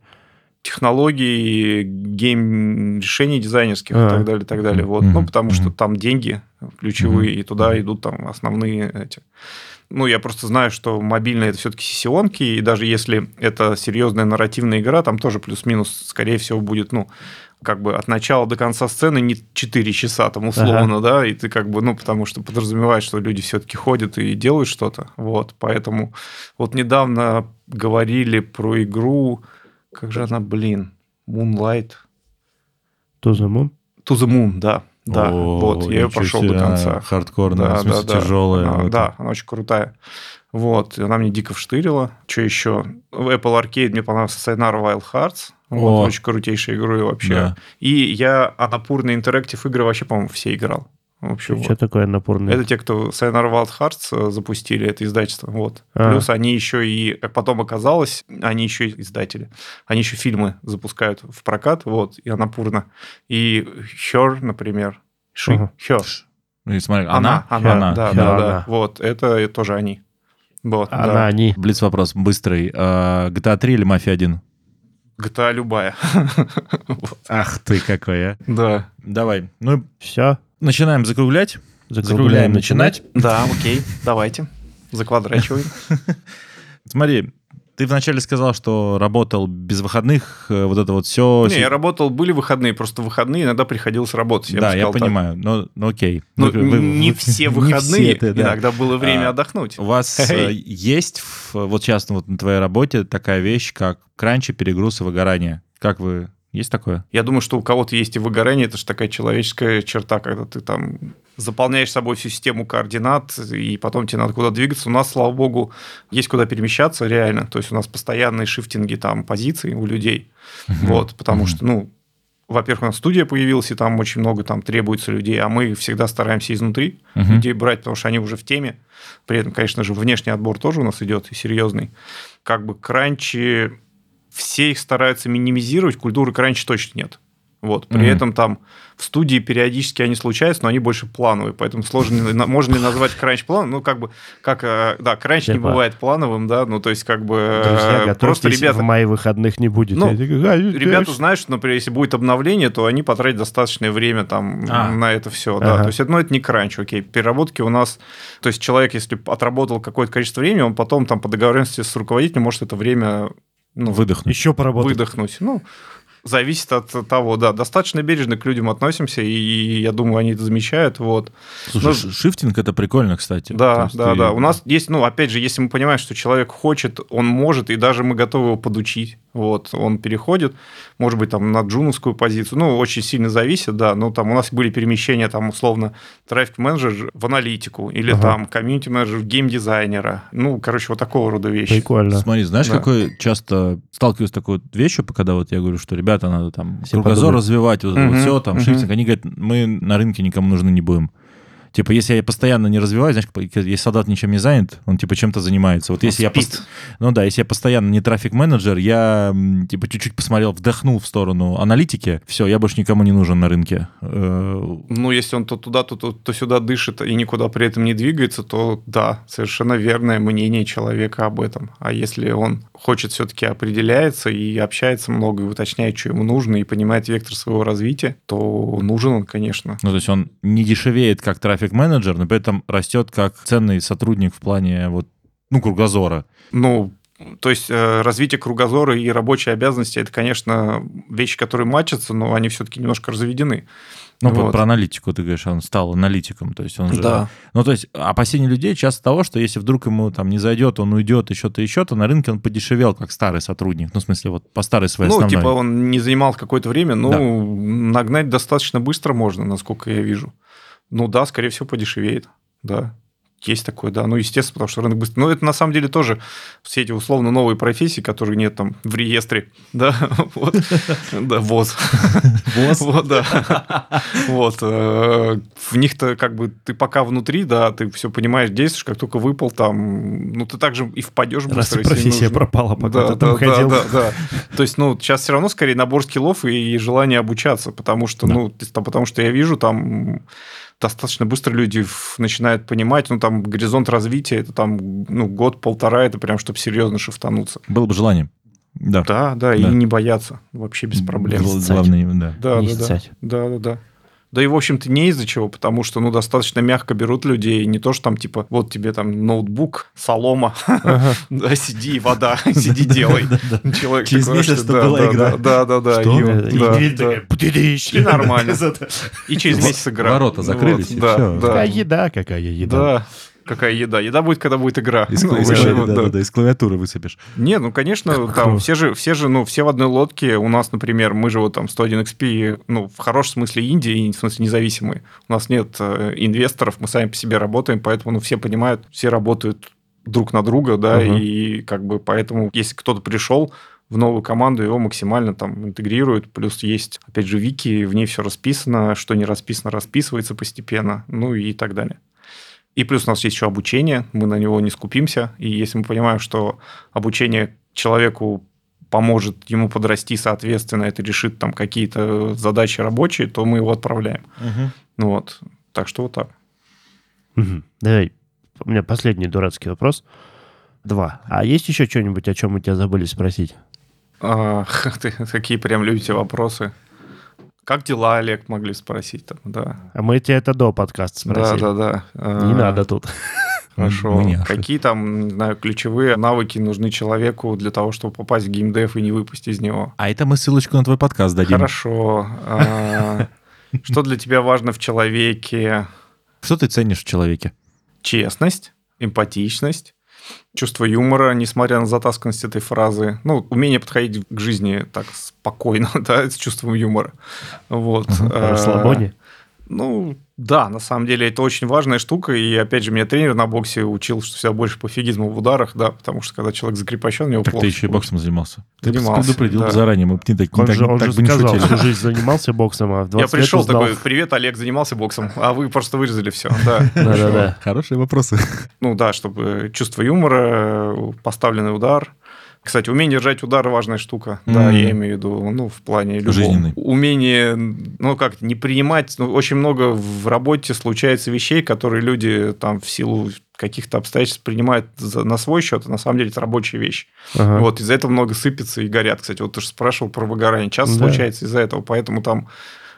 Технологии, гейм решений дизайнерских А. и так далее, и так далее. Вот. Мгм. Ну, потому что там деньги ключевые, Мгм. и туда идут там основные эти. Ну, я просто знаю, что мобильные это все-таки сессионки, и даже если это серьезная нарративная игра, там тоже плюс-минус, скорее всего, будет, ну, как бы от начала до конца сцены не 4 часа там условно, да, и ты как бы, ну, потому что подразумеваешь, что люди все-таки ходят и делают что-то, вот, поэтому вот недавно говорили про игру, как же она, блин, Moonlight, To the Moon? To the Moon, да, да, О, вот, я ее прошел до конца. она Хардкорная, в смысле тяжелая. Она- вот да, она очень крутая. Вот, и она мне дико вштырила. Что еще? В Apple Arcade мне понравился Sayonara Wild Hearts. Вот, О. очень крутейшая игры вообще. Да. И я Анапурный интерактив игры вообще, по-моему, все играл. Вообще, Что вот. такое напорный? Это те, кто Sayonara Wild Hearts э, запустили, это издательство. Вот. А. Плюс они еще и, как потом оказалось, они еще и издатели. Они еще фильмы запускают в прокат, вот, и Анапурна. И Her, например. Ши. Her. Ну, и смотри, Она, она, она, да, Her, да, она. да. Вот, это тоже они. Вот, Она, да. они. Блиц вопрос быстрый. А, GTA 3 или Мафия 1? GTA любая. <laughs> Вот, Ах ты какой, а. Да. Давай. Ну, Все. Начинаем закруглять. Закругляем, начинать. Да, окей, давайте. Заквадрачиваем. <laughs> Смотри, ты вначале сказал, что работал без выходных, э, вот это вот все. Не, я работал, были выходные, просто выходные иногда приходилось работать. бы да, я так. понимаю. Но, ну, окей. Ну, Вы- не вы- все <laughs> не выходные, все ты, да. иногда было время А, отдохнуть. У вас Эй. э, есть, в- вот сейчас вот на твоей работе такая вещь, как кранчи, перегруз и выгорание. Как вы... Есть такое? Я думаю, что у кого-то есть и выгорание, это же такая человеческая черта, когда ты там заполняешь собой всю систему координат, и потом тебе надо куда двигаться. У нас, слава богу, есть куда перемещаться реально. То есть у нас постоянные шифтинги там позиций у людей. Вот, потому Мгм. что, ну, во-первых, у нас студия появилась, и там очень много там требуется людей, а мы всегда стараемся изнутри Мгм. людей брать, потому что они уже в теме. При этом, конечно же, внешний отбор тоже у нас идет и серьезный. Как бы кранчи, все их стараются минимизировать, культуры кранчи точно нет. Вот. При Мгм. этом там в студии периодически они случаются, но они больше плановые, поэтому сложно, можно ли назвать кранч планом? Ну, как бы, как, э, да, кранч не бывает плановым, да, ну, то есть, как бы, э, Друзья, просто ребята... в мае выходных не будет. Ну, Я такой, «А, Ребята знают, что, например, если будет обновление, то они потратят достаточное время там А. на это все. Да. Ага. То есть, это, ну, это не кранч, окей. Переработки у нас... То есть, человек, если отработал какое-то количество времени, он потом там по договоренности с руководителем может это время ну, Выдохнуть. Еще поработать. выдохнуть. Ну, зависит от того, да. Достаточно бережно к людям относимся, и я думаю, они это замечают. Вот. Слушай, ш- шифтинг это прикольно, кстати. Да, да, ты- да. У нас есть, ну, опять же, если мы понимаем, что человек хочет, он может, и даже мы готовы его подучить. Вот, он переходит, может быть, там на джуновскую позицию. Ну, очень сильно зависит, да. Но там у нас были перемещения, там, условно, трафик-менеджер в аналитику или Ага. там комьюнити-менеджер в геймдизайнера. Ну, короче, вот такого рода вещи. Прикольно. Смотри, знаешь, Да. какой часто сталкиваюсь с такой вот вещью, когда вот я говорю, что ребята, надо там Все кругозор подумают. развивать, вот, Мгм, все, там, мгм. шрифтинг. Они говорят, мы на рынке никому нужны не будем. Типа, если я постоянно не развиваю, знаешь, если солдат ничем не занят, он типа чем-то занимается. Вот если я спит. пост- ну да, если я постоянно не трафик-менеджер, я типа чуть-чуть посмотрел, вдохнул в сторону аналитики, все, я больше никому не нужен на рынке. Э, Ну, если он то туда, то, то, то сюда дышит и никуда при этом не двигается, то да, совершенно верное мнение человека об этом. А если он хочет все-таки определяется и общается много, и уточняет, что ему нужно, и понимает вектор своего развития, то нужен он, конечно. Ну, то есть он не дешевеет как трафик-менеджер, но при этом растет как ценный сотрудник в плане вот, ну, кругозора. Ну, то есть э, развитие кругозора и рабочие обязанности это, конечно, вещи, которые матчатся, но они все-таки немножко разведены. Ну, про- Вот. про аналитику ты говоришь, он стал аналитиком, то есть он же... Да. Ну, то есть опасения людей часто того, что если вдруг ему там не зайдет, он уйдет, еще-то, еще-то, на рынке он подешевел, как старый сотрудник. Ну, в смысле, вот по старой своей Ну, основной. типа он не занимал какое-то время, ну, нагнать достаточно быстро можно, насколько я вижу. Ну да, скорее всего, подешевеет. Да. Есть такое, да. Ну, естественно, потому что рынок быстро... Но это на самом деле тоже все эти условно новые профессии, которые нет там в реестре. <laughs> Да, вот. Да, ВОЗ. <laughs> ВОЗ? Вот, да. Вот. э, В них-то как бы ты пока внутри, да, ты все понимаешь, действуешь, как только выпал там, ну, ты также и впадешь Раз быстро. если профессия пропала, пока ты там ходил. да, да. То есть, ну, сейчас все равно скорее набор скиллов и желание обучаться, потому что, ну, там, потому что я вижу, там достаточно быстро люди начинают понимать, ну, там, горизонт развития, это там, ну, год-полтора, это прям, чтобы серьезно шифтануться. Было бы желание. Да. Да, да, и Да. не бояться, вообще без проблем. Главное, да. Да, Не да, да. Да, да, да. Да и, в общем-то, не из-за чего, потому что, ну, достаточно мягко берут людей, не то, что там, типа, вот тебе там ноутбук, солома, Ага. <laughs> да, сиди, вода, <laughs> сиди, делай. Человек Через такой, месяц что была игра. Да, да, да, да. Что? И, нормально. <laughs> И через месяц игра. Ворота закрылись, да, всё. да. Какая еда, какая еда. Какая еда? Еда будет, когда будет игра. Из, Ну, из- <laughs> да, да, да. да, из клавиатуры высыпешь. Не, ну, конечно, там все же, все же, ну, все в одной лодке. У нас, например, мы же вот там 101 XP, ну, в хорошем смысле Индии, в смысле независимые. У нас нет э, инвесторов, мы сами по себе работаем, поэтому, ну, все понимают, все работают друг на друга, да, Мгм. и как бы поэтому, если кто-то пришел в новую команду, его максимально там интегрируют, плюс есть, опять же, вики, в ней все расписано, что не расписано, расписывается постепенно, ну и так далее. И плюс у нас есть еще обучение, мы на него не скупимся. И если мы понимаем, что обучение человеку поможет ему подрасти, соответственно, это решит там какие-то задачи рабочие, то мы его отправляем. Ну вот. Так что вот так. Мгм. Давай, у меня последний дурацкий вопрос. Два. А есть еще что-нибудь, о чем мы тебя забыли спросить? А, <laughs> ты такие прям любите вопросы. Как дела, Олег, могли спросить там, да. А мы тебя это до подкаста Да, спросили. да, да. А, Не надо тут. Хорошо. Какие там, не знаю, ключевые навыки нужны человеку для того, чтобы попасть в геймдев и не выпасть из него? А это мы ссылочку на твой подкаст дадим. Хорошо. А, <laughs> Что для тебя важно в человеке? Что ты ценишь в человеке? Честность, эмпатичность, чувство юмора, несмотря на затасканность этой фразы. Ну, умение подходить к жизни так спокойно, <laughs> да, с чувством юмора. Вот. Мгм. А, Расслабоне. Ну, да, на самом деле это очень важная штука, и опять же, меня тренер на боксе учил, что всегда больше пофигизма в ударах, да, потому что когда человек закрепощен, у него Так плохо. ты еще и боксом занимался. Ты Занимался, предупредил да. заранее, мы бы не так, не Он так- же, он так же бы не сказал, шутили. всю жизнь занимался боксом, а в 20 Я пришел узнал. такой, привет, Олег занимался боксом, а вы просто вырезали все. Да, <laughs> Да-да-да. Хорошие вопросы. Ну да, чтобы чувство юмора, поставленный удар. Кстати, умение держать удар важная штука. Да, Мгм. я имею в виду, ну, в плане любого. Жизненный. Умение, ну, как не принимать. Ну, очень много в работе случается вещей, которые люди там в силу каких-то обстоятельств принимают за- на свой счет, а на самом деле это рабочая вещь. Ага. Вот из-за этого много сыпется и горят. Кстати, вот ты же спрашивал про выгорание. Часто Да. случается из-за этого, поэтому там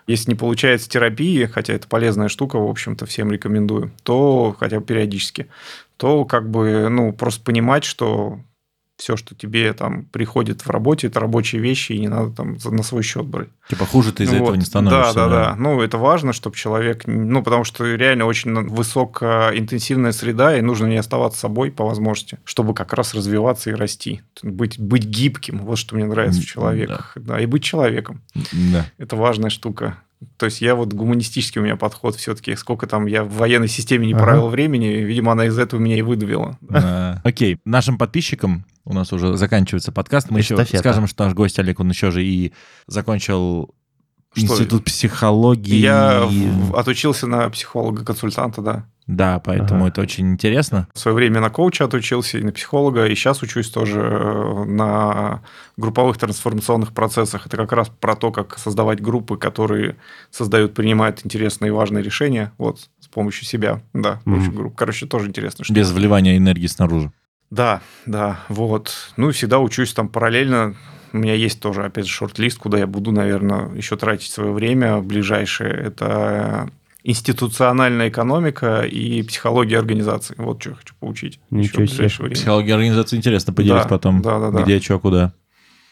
если не получается терапии, хотя это полезная штука, в общем-то, всем рекомендую, то хотя бы периодически, то как бы, ну, просто понимать, что Все, что тебе там приходит в работе, это рабочие вещи, и не надо там на свой счет брать. Типа хуже ты из-за Вот. этого не становишься. Да, да, да. Ну, это важно, чтобы человек... Ну, потому что реально очень высокоинтенсивная среда, и нужно не оставаться собой по возможности, чтобы как раз развиваться и расти. Быть, быть гибким. Вот что мне нравится в человеках. Да. и быть человеком. Да. Это важная штука. То есть я вот гуманистический у меня подход все-таки. Сколько там я в военной системе не Ага. провел времени, видимо, она из этого меня и выдавила. А, Окей, нашим подписчикам, у нас уже заканчивается подкаст, мы еще Эстафета. скажем, что наш гость Олег, он еще же и закончил Что? институт психологии. Я отучился на психолога-консультанта, да. Да, поэтому Ага. это очень интересно. В свое время на коуча отучился и на психолога, и сейчас учусь тоже э, на групповых трансформационных процессах. Это как раз про то, как создавать группы, которые создают, принимают интересные и важные решения вот, с помощью себя. Да, Мгм. очень групп. Короче, тоже интересно. Без вливания энергии снаружи. Да, да, вот. Ну и всегда учусь там параллельно. У меня есть тоже, опять же, шорт-лист, куда я буду, наверное, еще тратить свое время ближайшее. Это институциональная экономика и психология организации. Вот что я хочу поучить. Ничего себе. Психология организации интересно поделись Да, потом. да, да, да. Где, что, куда.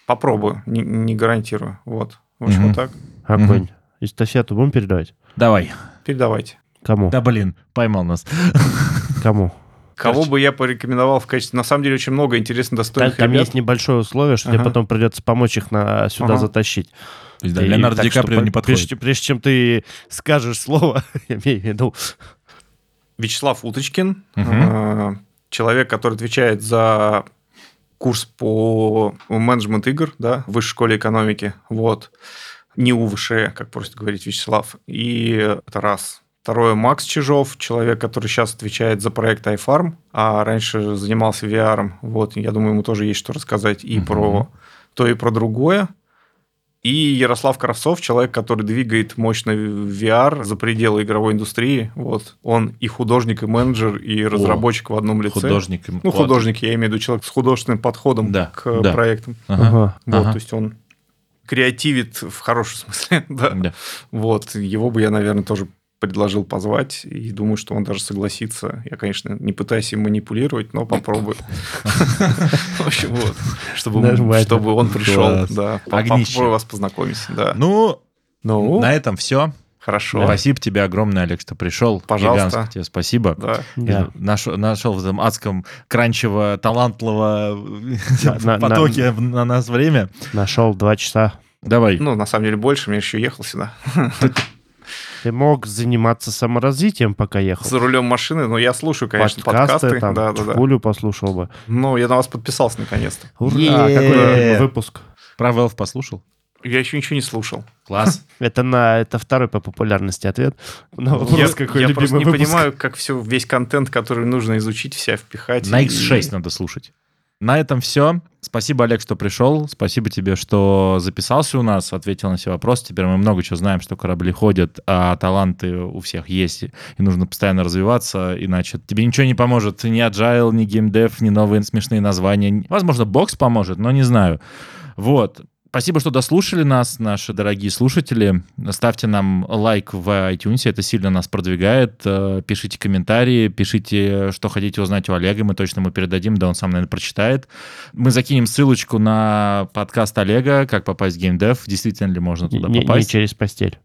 Попробую, не, не гарантирую. Вот. В общем, Мгм. вот так. Огонь. Эстафету будем передавать? Давай. Передавайте. Кому? Да, блин, поймал нас. <laughs> Кому? Кого Короче. бы я порекомендовал в качестве... На самом деле, очень много интересно Там, достойных там ребят. есть небольшое условие, что тебе Ага. потом придется помочь их на, сюда Ага. затащить. То есть, да, И Леонардо так Ди Каприо не подходит. Прежде, прежде чем ты скажешь слово, <laughs> я имею в виду, Вячеслав Уточкин, Мгм. э, человек, который отвечает за курс по менеджмент игр, да, в высшей школе экономики, вот. Не УВШ, как просит говорить Вячеслав. И это раз. Второе, Макс Чижов, человек, который сейчас отвечает за проект iFarm, а раньше занимался VR. Вот, я думаю, ему тоже есть что рассказать и Мгм. про то, и про другое. И Ярослав Кравцов, человек, который двигает мощно VR за пределы игровой индустрии. Вот. Он и художник, и менеджер, и разработчик в одном лице. Художник. Ну, художник, я имею в виду человек с художественным подходом Да, к да. проектам. Ага. Вот, Ага. то есть он креативит в хорошем <laughs> смысле, да. Да. Вот, его бы я, наверное, тоже предложил позвать, и думаю, что он даже согласится. Я, конечно, не пытаюсь им манипулировать, но попробую. В общем, вот, чтобы он пришел, да. Попробую вас познакомить, да. Ну, Ну, на этом все. хорошо. Спасибо тебе огромное, Олег, что пришел. Пожалуйста. Гигантское тебе спасибо. Да. Да. Нашел, нашел в этом адском кранчево талантливо на- потоке на нас время. Нашел два часа. Давай. Ну, на самом деле, больше, мне еще ехал сюда. Ты мог заниматься саморазвитием, пока ехал. За рулем машины, но я слушаю, конечно, Подкасты, подкасты. там, Да, да, да. Послушал бы. Ну, я на вас подписался наконец-то. Ура! Какой выпуск? Про Valve послушал? Я еще ничего не слушал. Класс. <laughs> Это на это второй по популярности ответ. На я вопрос, какой я любимый просто не выпуск. понимаю, как все, весь контент, который нужно изучить, вся впихать. На и- X6 надо слушать. На этом все. Спасибо, Олег, что пришел. Спасибо тебе, что записался у нас, ответил на все вопросы. Теперь мы много чего знаем, что корабли ходят, а таланты у всех есть, и нужно постоянно развиваться, иначе тебе ничего не поможет. Ни agile, ни геймдев, ни новые смешные названия. Возможно, бокс поможет, но не знаю. Вот. Спасибо, что дослушали нас, наши дорогие слушатели. Ставьте нам лайк в iTunes, это сильно нас продвигает. Э, Пишите комментарии, пишите, что хотите узнать у Олега, мы точно ему передадим, да он сам, наверное, прочитает. Мы закинем ссылочку на подкаст Олега, как попасть в геймдев, действительно ли можно туда Не, не попасть. через постель.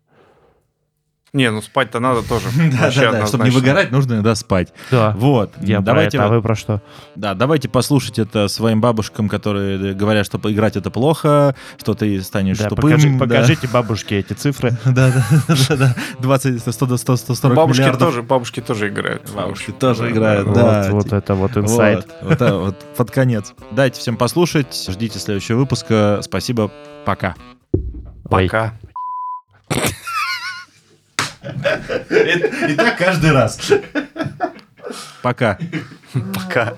Не, ну спать-то надо тоже. <laughs> Да, да, да, чтобы не выгорать, нужно иногда спать. Да. Вот. Я давайте, про это, а вы про что? да, давайте послушать это своим бабушкам, которые говорят, что поиграть это плохо, что ты станешь Да, тупым. покажи- да. покажите бабушке эти цифры. <laughs> Да, да, да, да. 20, 100, 100, 100, 140 Бабушки миллиардов. тоже, бабушки тоже играют. Бабушки тоже играют, да. Вот, вот это вот инсайт. Вот, вот, это вот под конец. Дайте всем послушать. Ждите следующего выпуска. Спасибо. Пока. Ой. И так каждый раз. Пока. Пока.